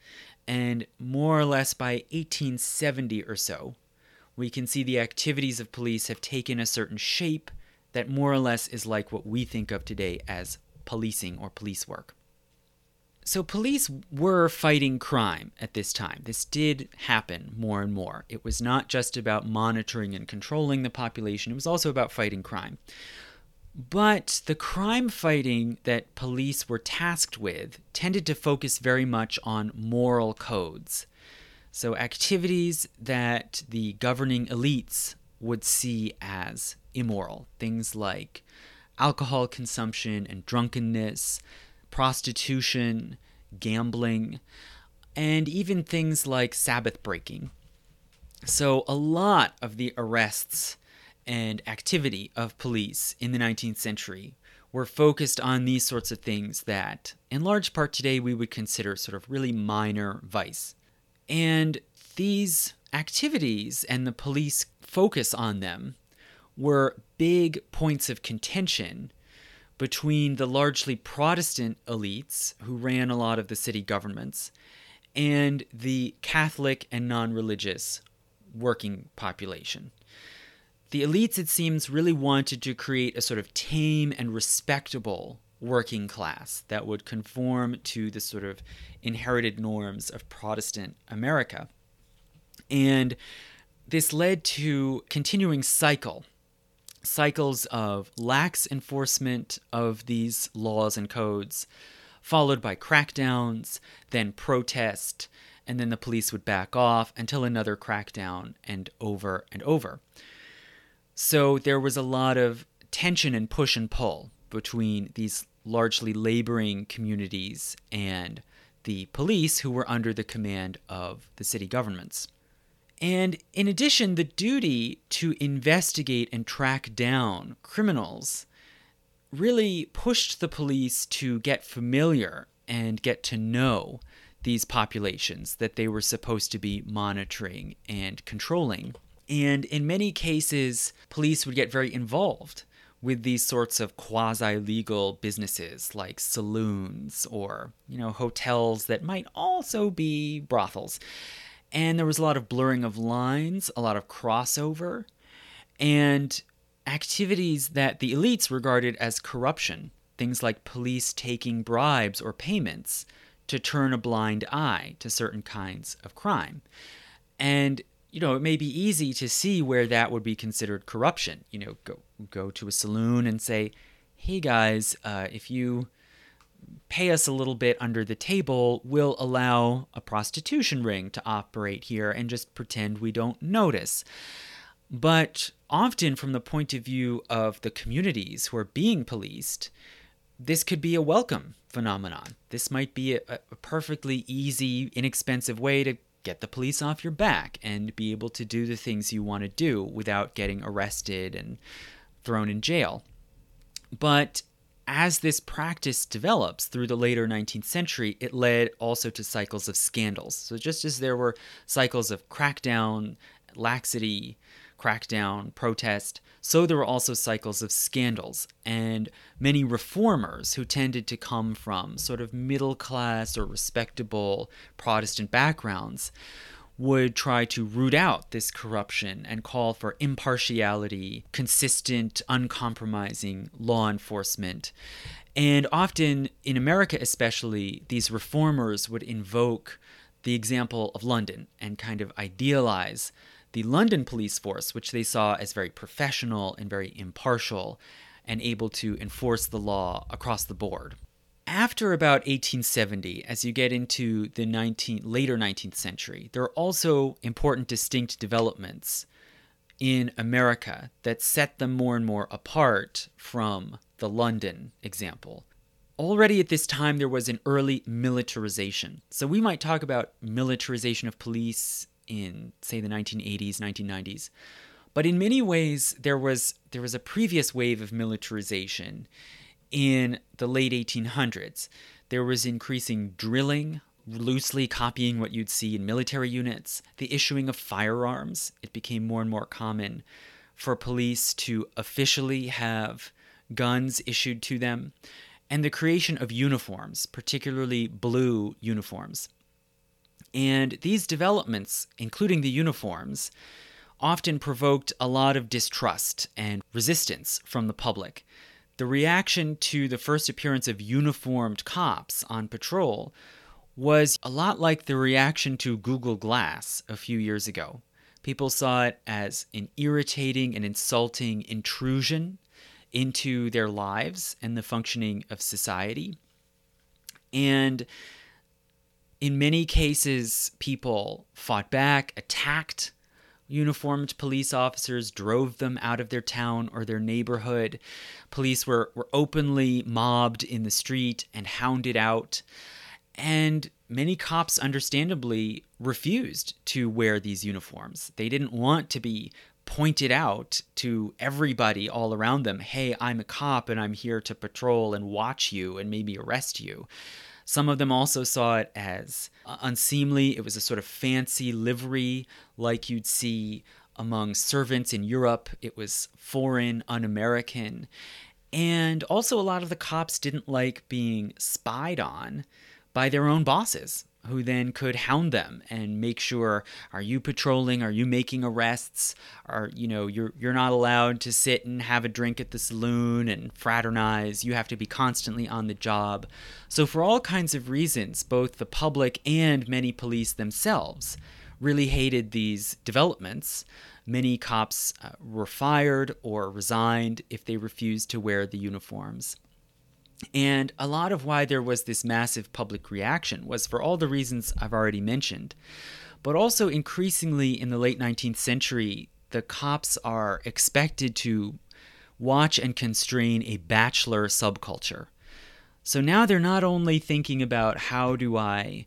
And more or less by 1870 or so, we can see the activities of police have taken a certain shape that more or less is like what we think of today as policing or police work. So, police were fighting crime at this time. This did happen more and more. It was not just about monitoring and controlling the population, it was also about fighting crime. But the crime fighting that police were tasked with tended to focus very much on moral codes. So, activities that the governing elites would see as immoral, things like alcohol consumption and drunkenness, prostitution, gambling, and even things like Sabbath breaking. So, a lot of the arrests and activity of police in the 19th century were focused on these sorts of things that, in large part today, we would consider sort of really minor vice. And these activities and the police focus on them were big points of contention between the largely Protestant elites who ran a lot of the city governments and the Catholic and non religious working population. The elites, it seems, really wanted to create a sort of tame and respectable working class that would conform to the sort of inherited norms of Protestant America. And this led to continuing cycle cycles of lax enforcement of these laws and codes followed by crackdowns then protest and then the police would back off until another crackdown and over and over so there was a lot of tension and push and pull between these largely laboring communities and the police who were under the command of the city governments. And in addition, the duty to investigate and track down criminals really pushed the police to get familiar and get to know these populations that they were supposed to be monitoring and controlling. And in many cases, police would get very involved with these sorts of quasi legal businesses like saloons or, you know, hotels that might also be brothels. And there was a lot of blurring of lines, a lot of crossover, and activities that the elites regarded as corruption. Things like police taking bribes or payments to turn a blind eye to certain kinds of crime. And you know, it may be easy to see where that would be considered corruption. You know, go go to a saloon and say, "Hey guys, uh, if you pay us a little bit under the table, we'll allow a prostitution ring to operate here and just pretend we don't notice." But often, from the point of view of the communities who are being policed, this could be a welcome phenomenon. This might be a, a perfectly easy, inexpensive way to get the police off your back and be able to do the things you want to do without getting arrested and thrown in jail. But as this practice develops through the later 19th century, it led also to cycles of scandals. So, just as there were cycles of crackdown, laxity, crackdown, protest, so there were also cycles of scandals, and many reformers who tended to come from sort of middle class or respectable Protestant backgrounds would try to root out this corruption and call for impartiality, consistent, uncompromising law enforcement. And often, in America especially, these reformers would invoke the example of London and kind of idealize the London police force, which they saw as very professional and very impartial and able to enforce the law across the board. After about 1870, as you get into the 19, later 19th century, there are also important distinct developments in America that set them more and more apart from the London example. Already at this time, there was an early militarization. So we might talk about militarization of police in say the 1980s 1990s but in many ways there was there was a previous wave of militarization in the late 1800s there was increasing drilling loosely copying what you'd see in military units the issuing of firearms. It became more and more common for police to officially have guns issued to them and the creation of uniforms particularly blue uniforms. And these developments, including the uniforms, often provoked a lot of distrust and resistance from the public. The reaction to the first appearance of uniformed cops on patrol was a lot like the reaction to Google Glass a few years ago. People saw it as an irritating and insulting intrusion into their lives and the functioning of society. And in many cases, people fought back, attacked uniformed police officers, drove them out of their town or their neighborhood. Police were, were openly mobbed in the street and hounded out. And many cops, understandably, refused to wear these uniforms. They didn't want to be pointed out to everybody all around them hey, I'm a cop and I'm here to patrol and watch you and maybe arrest you. Some of them also saw it as unseemly. It was a sort of fancy livery like you'd see among servants in Europe. It was foreign, un American. And also, a lot of the cops didn't like being spied on by their own bosses who then could hound them and make sure are you patrolling? Are you making arrests? Are you know you're you're not allowed to sit and have a drink at the saloon and fraternize. You have to be constantly on the job. So for all kinds of reasons both the public and many police themselves really hated these developments. Many cops uh, were fired or resigned if they refused to wear the uniforms and a lot of why there was this massive public reaction was for all the reasons I've already mentioned. But also, increasingly in the late 19th century, the cops are expected to watch and constrain a bachelor subculture. So now they're not only thinking about how do I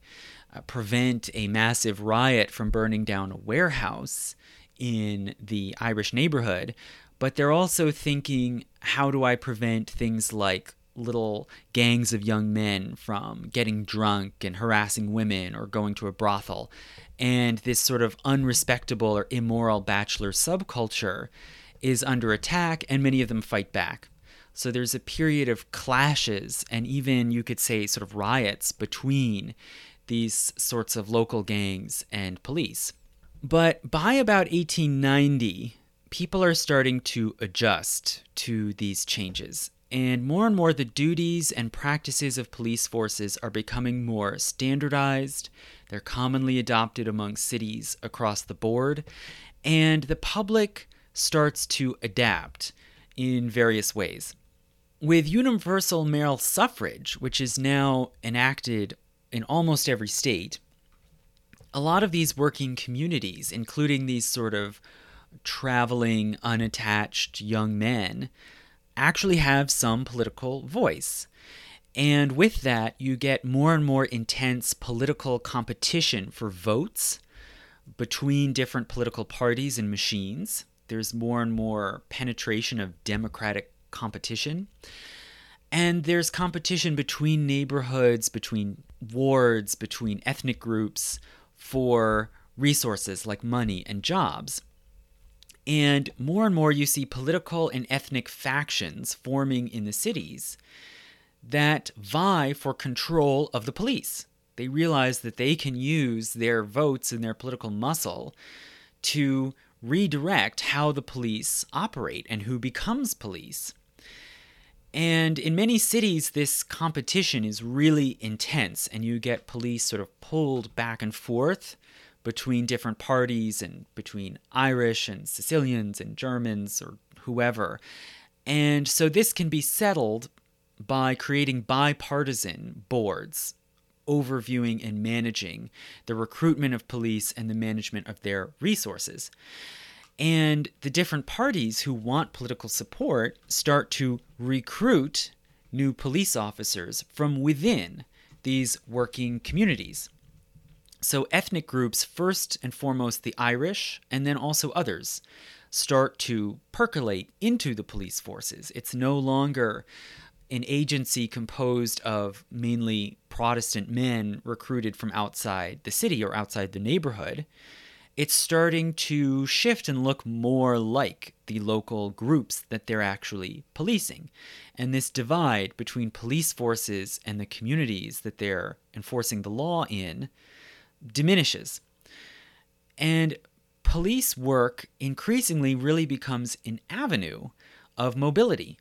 uh, prevent a massive riot from burning down a warehouse in the Irish neighborhood, but they're also thinking how do I prevent things like little gangs of young men from getting drunk and harassing women or going to a brothel. And this sort of unrespectable or immoral bachelor subculture is under attack, and many of them fight back. So there's a period of clashes and even, you could say, sort of riots between these sorts of local gangs and police. But by about 1890, people are starting to adjust to these changes. And more and more, the duties and practices of police forces are becoming more standardized. They're commonly adopted among cities across the board. And the public starts to adapt in various ways. With universal male suffrage, which is now enacted in almost every state, a lot of these working communities, including these sort of traveling, unattached young men, actually have some political voice. And with that, you get more and more intense political competition for votes between different political parties and machines. There's more and more penetration of democratic competition. And there's competition between neighborhoods, between wards, between ethnic groups for resources like money and jobs. And more and more, you see political and ethnic factions forming in the cities that vie for control of the police. They realize that they can use their votes and their political muscle to redirect how the police operate and who becomes police. And in many cities, this competition is really intense, and you get police sort of pulled back and forth between different parties and between Irish and Sicilians and Germans or whoever. And so this can be settled by creating bipartisan boards overviewing and managing the recruitment of police and the management of their resources. And the different parties who want political support start to recruit new police officers from within these working communities. So, ethnic groups, first and foremost the Irish, and then also others, start to percolate into the police forces. It's no longer an agency composed of mainly Protestant men recruited from outside the city or outside the neighborhood it's starting to shift and look more like the local groups that they're actually policing. And this divide between police forces and the communities that they're enforcing the law in diminishes. And police work increasingly really becomes an avenue of mobility,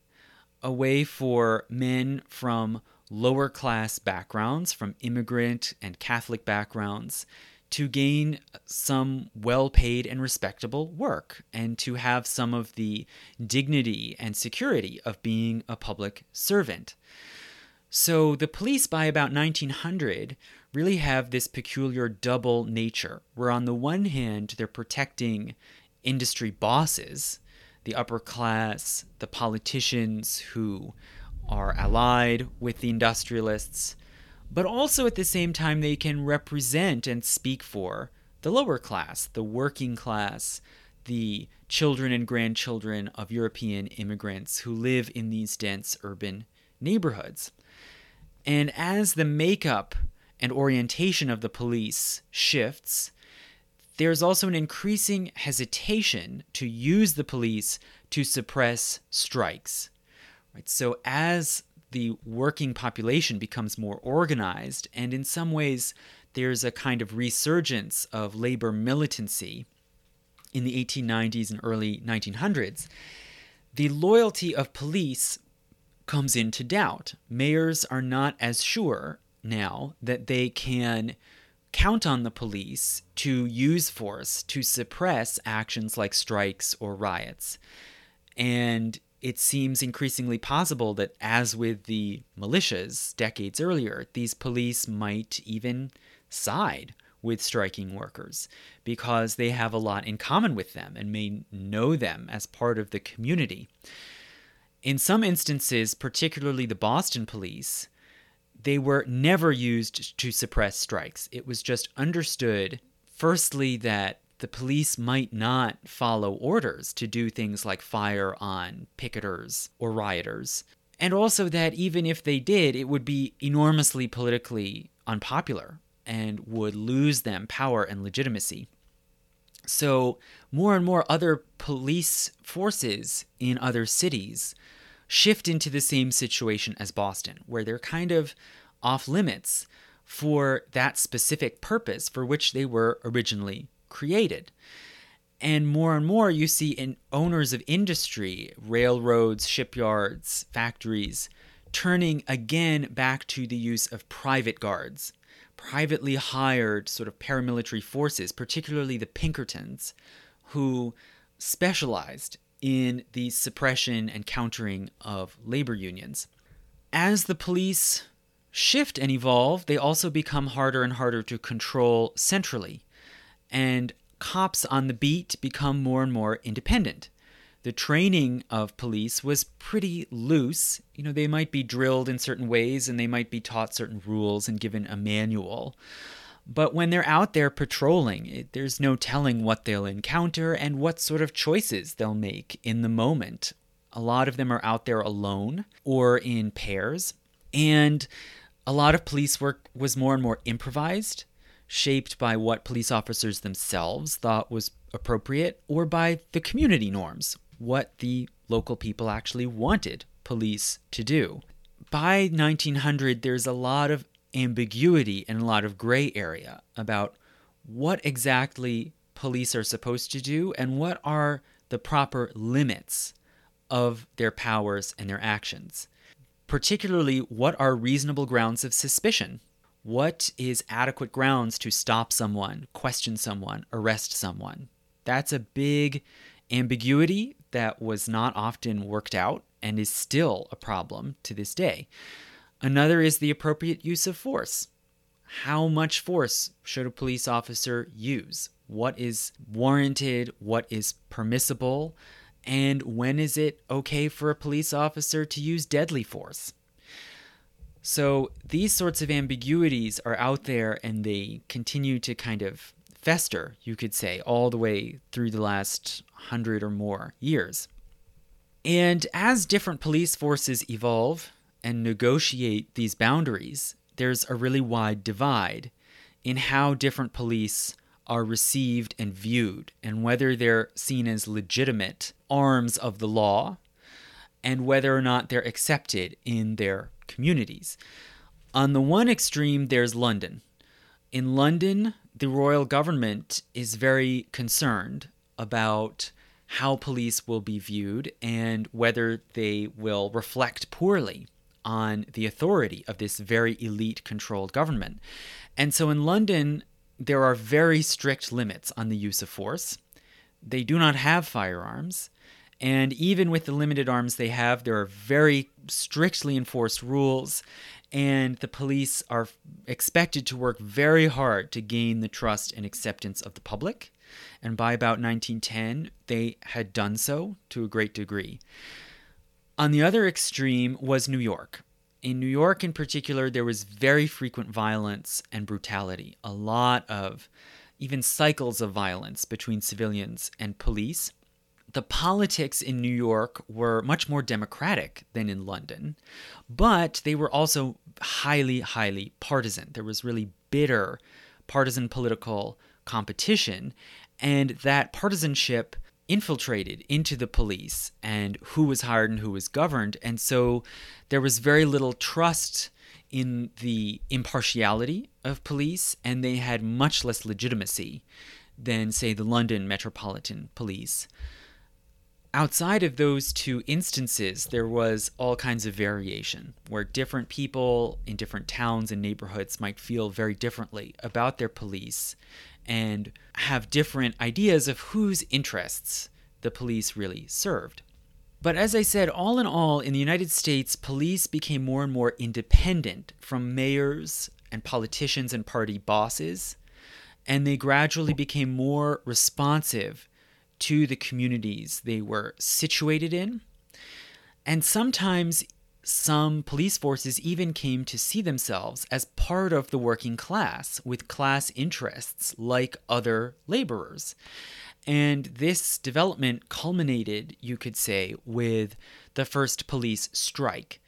a way for men from lower class backgrounds, from immigrant and Catholic backgrounds, to gain some well paid and respectable work and to have some of the dignity and security of being a public servant. So the police by about 1900 really have this peculiar double nature, where on the one hand, they're protecting industry bosses, the upper class, the politicians who are allied with the industrialists, but also at the same time, they can represent and speak for the lower class, the working class, the children and grandchildren of European immigrants who live in these dense urban neighborhoods. And as the makeup and orientation of the police shifts, there's also an increasing hesitation to use the police to suppress strikes. Right? So as the working population becomes more organized, and in some ways, there's a kind of resurgence of labor militancy in the 1890s and early 1900s. The loyalty of police comes into doubt. Mayors are not as sure now that they can count on the police to use force to suppress actions like strikes or riots. And it seems increasingly possible that, as with the militias decades earlier, these police might even side with striking workers because they have a lot in common with them and may know them as part of the community. In some instances, particularly the Boston police, they were never used to suppress strikes. It was just understood, firstly, that the police might not follow orders to do things like fire on picketers or rioters. And also that even if they did, it would be enormously politically unpopular and would lose them power and legitimacy. So, more and more other police forces in other cities shift into the same situation as Boston, where they're kind of off limits for that specific purpose for which they were originally created. And more and more, you see in owners of industry, railroads, shipyards, factories, turning again back to the use of private guards, privately hired sort of paramilitary forces, particularly the Pinkertons, who specialized in the suppression and countering of labor unions. As the police shift and evolve, they also become harder and harder to control centrally. And cops on the beat become more and more independent. The training of police was pretty loose. You know, they might be drilled in certain ways and they might be taught certain rules and given a manual. But when they're out there patrolling, it, there's no telling what they'll encounter and what sort of choices they'll make in the moment. A lot of them are out there alone or in pairs. And a lot of police work was more and more improvised, shaped by what police officers themselves thought was appropriate or by the community norms, what the local people actually wanted police to do. By 1900, there's a lot of ambiguity and a lot of gray area about what exactly police are supposed to do and what are the proper limits of their powers and their actions. Particularly, what are reasonable grounds of suspicion? What is adequate grounds to stop someone, question someone, arrest someone? That's a big ambiguity that was not often worked out and is still a problem to this day. Another is the appropriate use of force. How much force should a police officer use? What is warranted? What is permissible? And when is it okay for a police officer to use deadly force? So these sorts of ambiguities are out there and they continue to kind of fester, you could say, all the way through the last hundred or more years. And as different police forces evolve and negotiate these boundaries, there's a really wide divide in how different police are received and viewed, and whether they're seen as legitimate arms of the law, and whether or not they're accepted in their communities. On the one extreme, there's London. In London, the royal government is very concerned about how police will be viewed and whether they will reflect poorly on the authority of this very elite controlled government. And so in London, there are very strict limits on the use of force. They do not have firearms. And even with the limited arms they have, there are very strictly enforced rules, and the police are expected to work very hard to gain the trust and acceptance of the public. And by about 1910, they had done so to a great degree. On the other extreme was New York. In New York, in particular, there was very frequent violence and brutality, a lot of even cycles of violence between civilians and police the politics in New York were much more democratic than in London, but they were also highly, highly partisan. There was really bitter partisan political competition, and that partisanship infiltrated into the police and who was hired and who was governed. And so there was very little trust in the impartiality of police, and they had much less legitimacy than, say, the London Metropolitan Police outside of those two instances, there was all kinds of variation where different people in different towns and neighborhoods might feel very differently about their police and have different ideas of whose interests the police really served. But as I said, all in all, in the United States, police became more and more independent from mayors and politicians and party bosses, and they gradually became more responsive to the communities they were situated in. And sometimes some police forces even came to see themselves as part of the working class with class interests like other laborers. And this development culminated, you could say, with the first police strike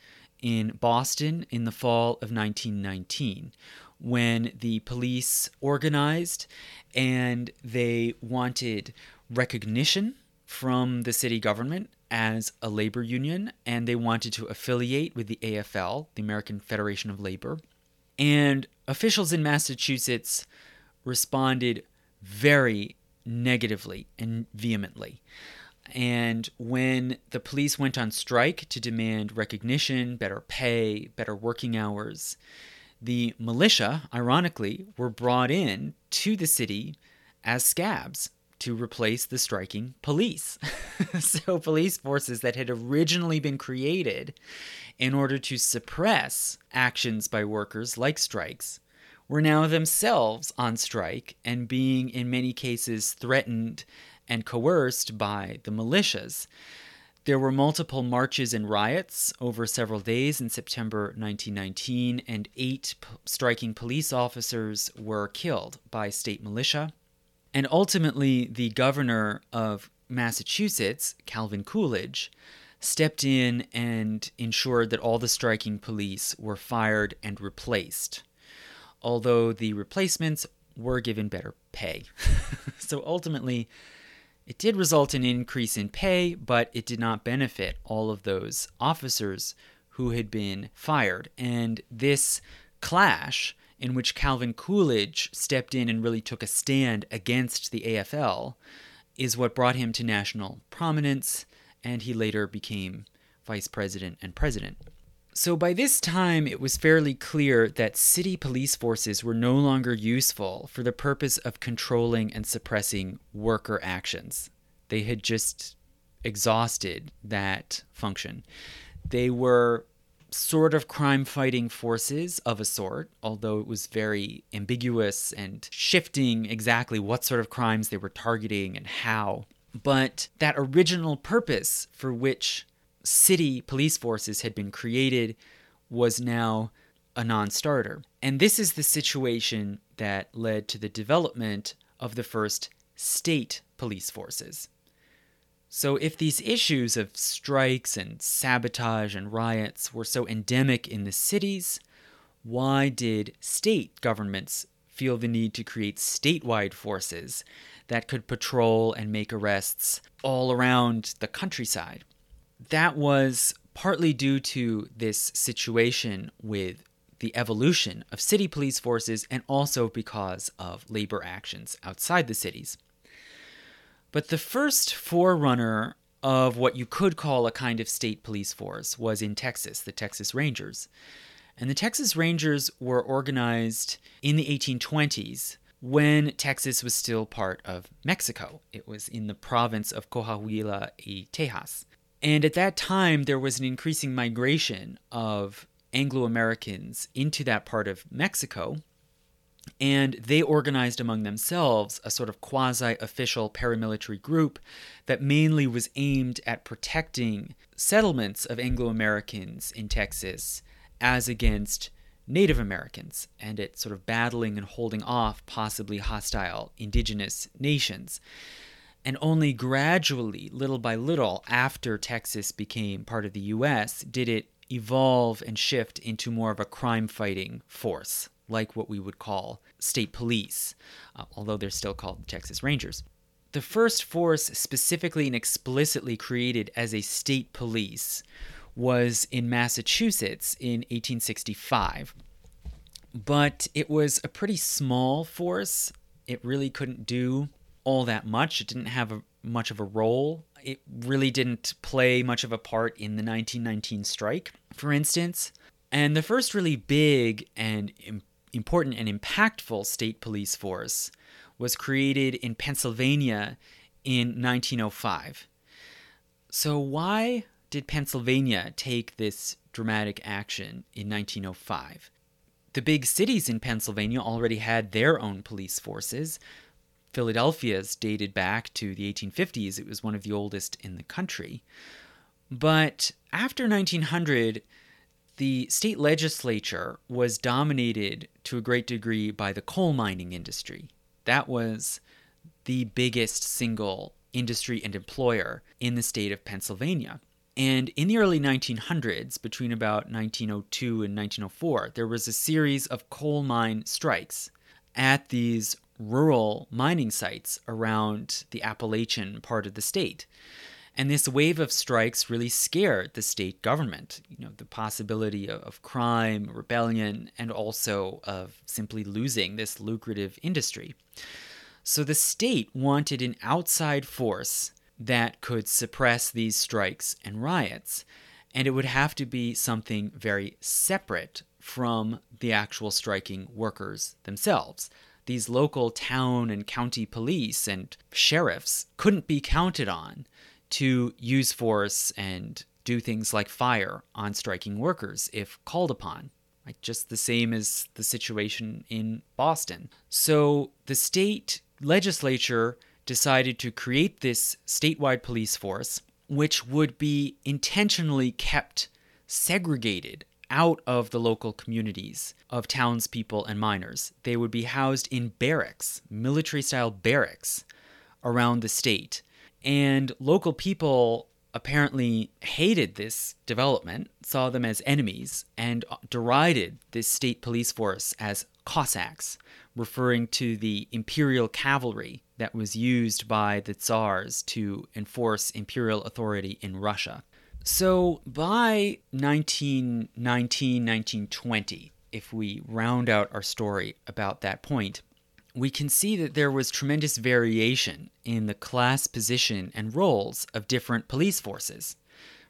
in Boston in the fall of 1919, when the police organized and they wanted recognition from the city government as a labor union and they wanted to affiliate with the AFL, the American Federation of Labor. And officials in Massachusetts responded very negatively and vehemently. And when the police went on strike to demand recognition, better pay, better working hours, the militia, ironically, were brought in to the city as scabs to replace the striking police. so, police forces that had originally been created in order to suppress actions by workers like strikes were now themselves on strike and being, in many cases, threatened and coerced by the militias. There were multiple marches and riots over several days in September 1919, and eight p- striking police officers were killed by state militia. And ultimately, the governor of Massachusetts, Calvin Coolidge, stepped in and ensured that all the striking police were fired and replaced, although the replacements were given better pay. so ultimately, it did result in an increase in pay, but it did not benefit all of those officers who had been fired. And this clash, in which Calvin Coolidge stepped in and really took a stand against the AFL, is what brought him to national prominence, and he later became vice president and president. So by this time, it was fairly clear that city police forces were no longer useful for the purpose of controlling and suppressing worker actions. They had just exhausted that function. They were sort of crime fighting forces of a sort, although it was very ambiguous and shifting exactly what sort of crimes they were targeting and how. But that original purpose for which city police forces had been created was now a non starter. And this is the situation that led to the development of the first state police forces. So, if these issues of strikes and sabotage and riots were so endemic in the cities, why did state governments feel the need to create statewide forces that could patrol and make arrests all around the countryside? that was partly due to this situation with the evolution of city police forces and also because of labor actions outside the cities. But the first forerunner of what you could call a kind of state police force was in Texas, the Texas Rangers. And the Texas Rangers were organized in the 1820s when Texas was still part of Mexico. It was in the province of Coahuila y Tejas. And at that time, there was an increasing migration of Anglo Americans into that part of Mexico. And they organized among themselves a sort of quasi official paramilitary group that mainly was aimed at protecting settlements of Anglo Americans in Texas as against Native Americans and at sort of battling and holding off possibly hostile indigenous nations. And only gradually, little by little, after Texas became part of the US, did it evolve and shift into more of a crime fighting force, like what we would call state police, uh, although they're still called Texas Rangers. The first force specifically and explicitly created as a state police was in Massachusetts in 1865. But it was a pretty small force. It really couldn't do all that much. It didn't have a, much of a role. It really didn't play much of a part in the 1919 strike, for instance. And the first really big and important and impactful state police force was created in Pennsylvania in 1905. So, why did Pennsylvania take this dramatic action in 1905? The big cities in Pennsylvania already had their own police forces, Philadelphia's dated back to the 1850s. It was one of the oldest in the country. But after 1900, the state legislature was dominated to a great degree by the coal mining industry. That was the biggest single industry and employer in the state of Pennsylvania. And in the early 1900s, between about 1902 and 1904, there was a series of coal mine strikes at these rural mining sites around the Appalachian part of the state. And this wave of strikes really scared the state government. You know, the possibility of, crime, rebellion, and also of simply losing this lucrative industry. So the state wanted an outside force that could suppress these strikes and riots. And it would have to be something very separate from the actual striking workers themselves these local town and county police and sheriffs couldn't be counted on to use force and do things like fire on striking workers if called upon. Like just the same as the situation in Boston. So the state legislature decided to create this statewide police force, which would be intentionally kept segregated out of the local communities of townspeople and miners. They would be housed in barracks, military style barracks around the state. And local people apparently hated this development, saw them as enemies, and derided this state police force as Cossacks, referring to the imperial cavalry that was used by the Tsars to enforce imperial authority in Russia. So by 1919, 1920, if we round out our story about that point, we can see that there was tremendous variation in the class position and roles of different police forces.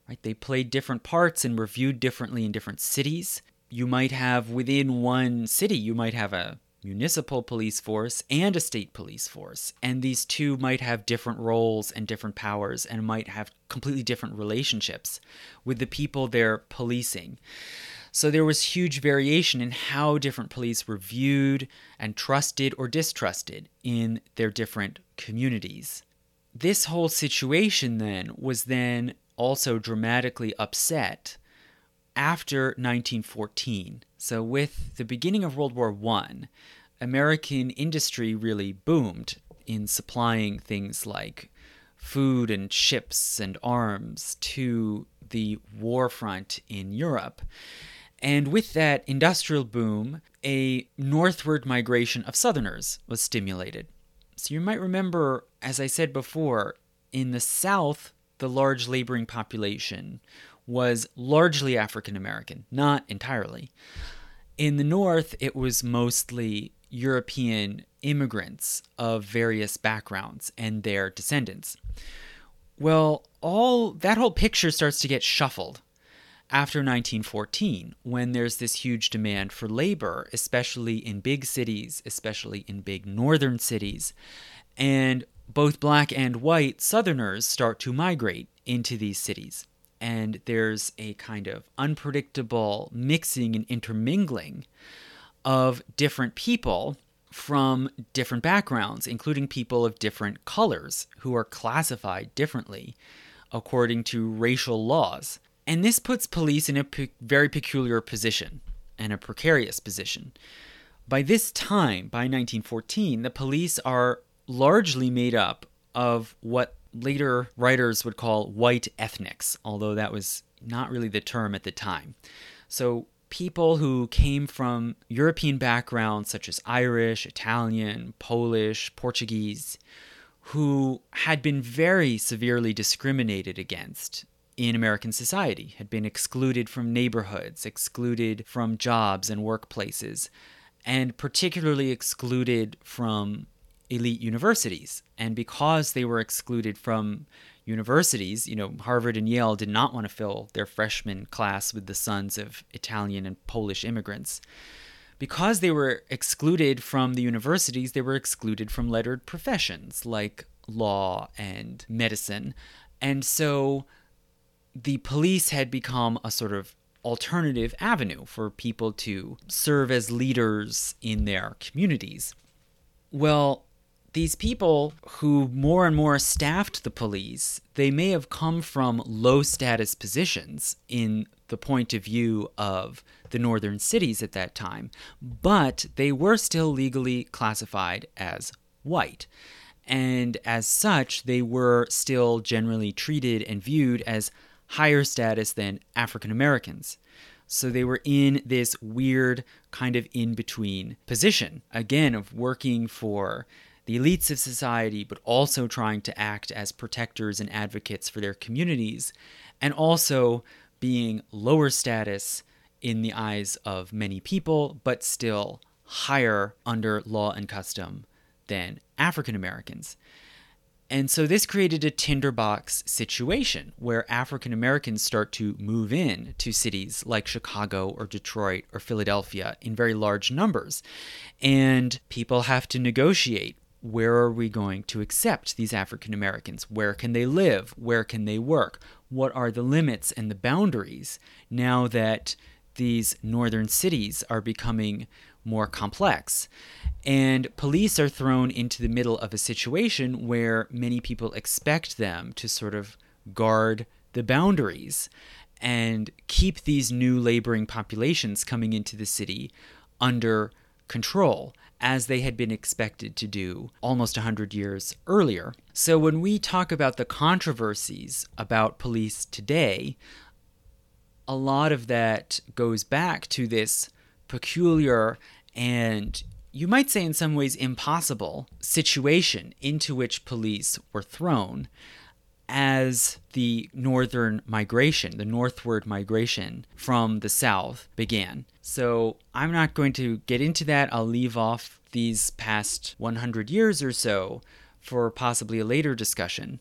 Right? They played different parts and were viewed differently in different cities. You might have within one city, you might have a municipal police force and a state police force. And these two might have different roles and different powers and might have completely different relationships with the people they're policing. So there was huge variation in how different police were viewed and trusted or distrusted in their different communities. This whole situation then was then also dramatically upset after 1914. So with the beginning of World War I, American industry really boomed in supplying things like food and ships and arms to the war front in Europe. And with that industrial boom, a northward migration of Southerners was stimulated. So you might remember, as I said before, in the South, the large laboring population was largely African American, not entirely. In the North, it was mostly European immigrants of various backgrounds and their descendants. Well, all that whole picture starts to get shuffled after 1914 when there's this huge demand for labor, especially in big cities, especially in big northern cities. And both black and white Southerners start to migrate into these cities. And there's a kind of unpredictable mixing and intermingling of different people from different backgrounds, including people of different colors who are classified differently according to racial laws. And this puts police in a pe- very peculiar position and a precarious position. By this time, by 1914, the police are largely made up of what later writers would call white ethnics, although that was not really the term at the time. So people who came from European backgrounds such as Irish, Italian, Polish, Portuguese, who had been very severely discriminated against in American society, had been excluded from neighborhoods, excluded from jobs and workplaces, and particularly excluded from elite universities. And because they were excluded from universities, you know, Harvard and Yale did not want to fill their freshman class with the sons of Italian and Polish immigrants. Because they were excluded from the universities, they were excluded from lettered professions like law and medicine. And so the police had become a sort of alternative avenue for people to serve as leaders in their communities. Well, these people who more and more staffed the police, they may have come from low status positions in the point of view of the northern cities at that time, but they were still legally classified as white. And as such, they were still generally treated and viewed as higher status than African Americans. So they were in this weird kind of in between position, again, of working for the elites of society, but also trying to act as protectors and advocates for their communities, and also being lower status in the eyes of many people, but still higher under law and custom than African Americans. And so this created a tinderbox situation where African Americans start to move in to cities like Chicago or Detroit or Philadelphia in very large numbers. And people have to negotiate where are we going to accept these African Americans? Where can they live? Where can they work? What are the limits and the boundaries now that these northern cities are becoming more complex? And police are thrown into the middle of a situation where many people expect them to sort of guard the boundaries and keep these new laboring populations coming into the city under control as they had been expected to do almost 100 years earlier. So, when we talk about the controversies about police today, a lot of that goes back to this peculiar and you might say in some ways impossible situation into which police were thrown as the northern migration, the northward migration from the south began. So I'm not going to get into that. I'll leave off these past 100 years or so for possibly a later discussion.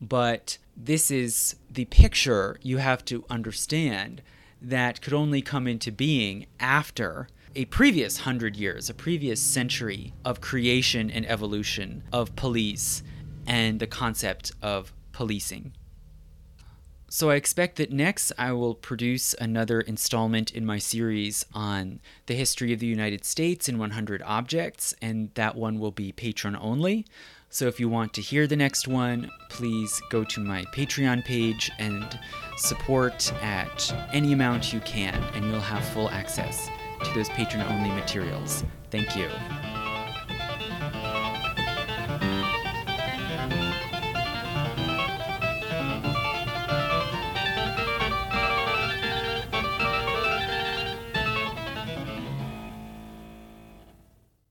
But this is the picture you have to understand that could only come into being after a previous hundred years, a previous century of creation and evolution of police and the concept of policing. So I expect that next I will produce another installment in my series on the history of the United States in 100 objects, and that one will be patron only. So if you want to hear the next one, please go to my Patreon page and support at any amount you can, and you'll have full access to those patron only materials. Thank you.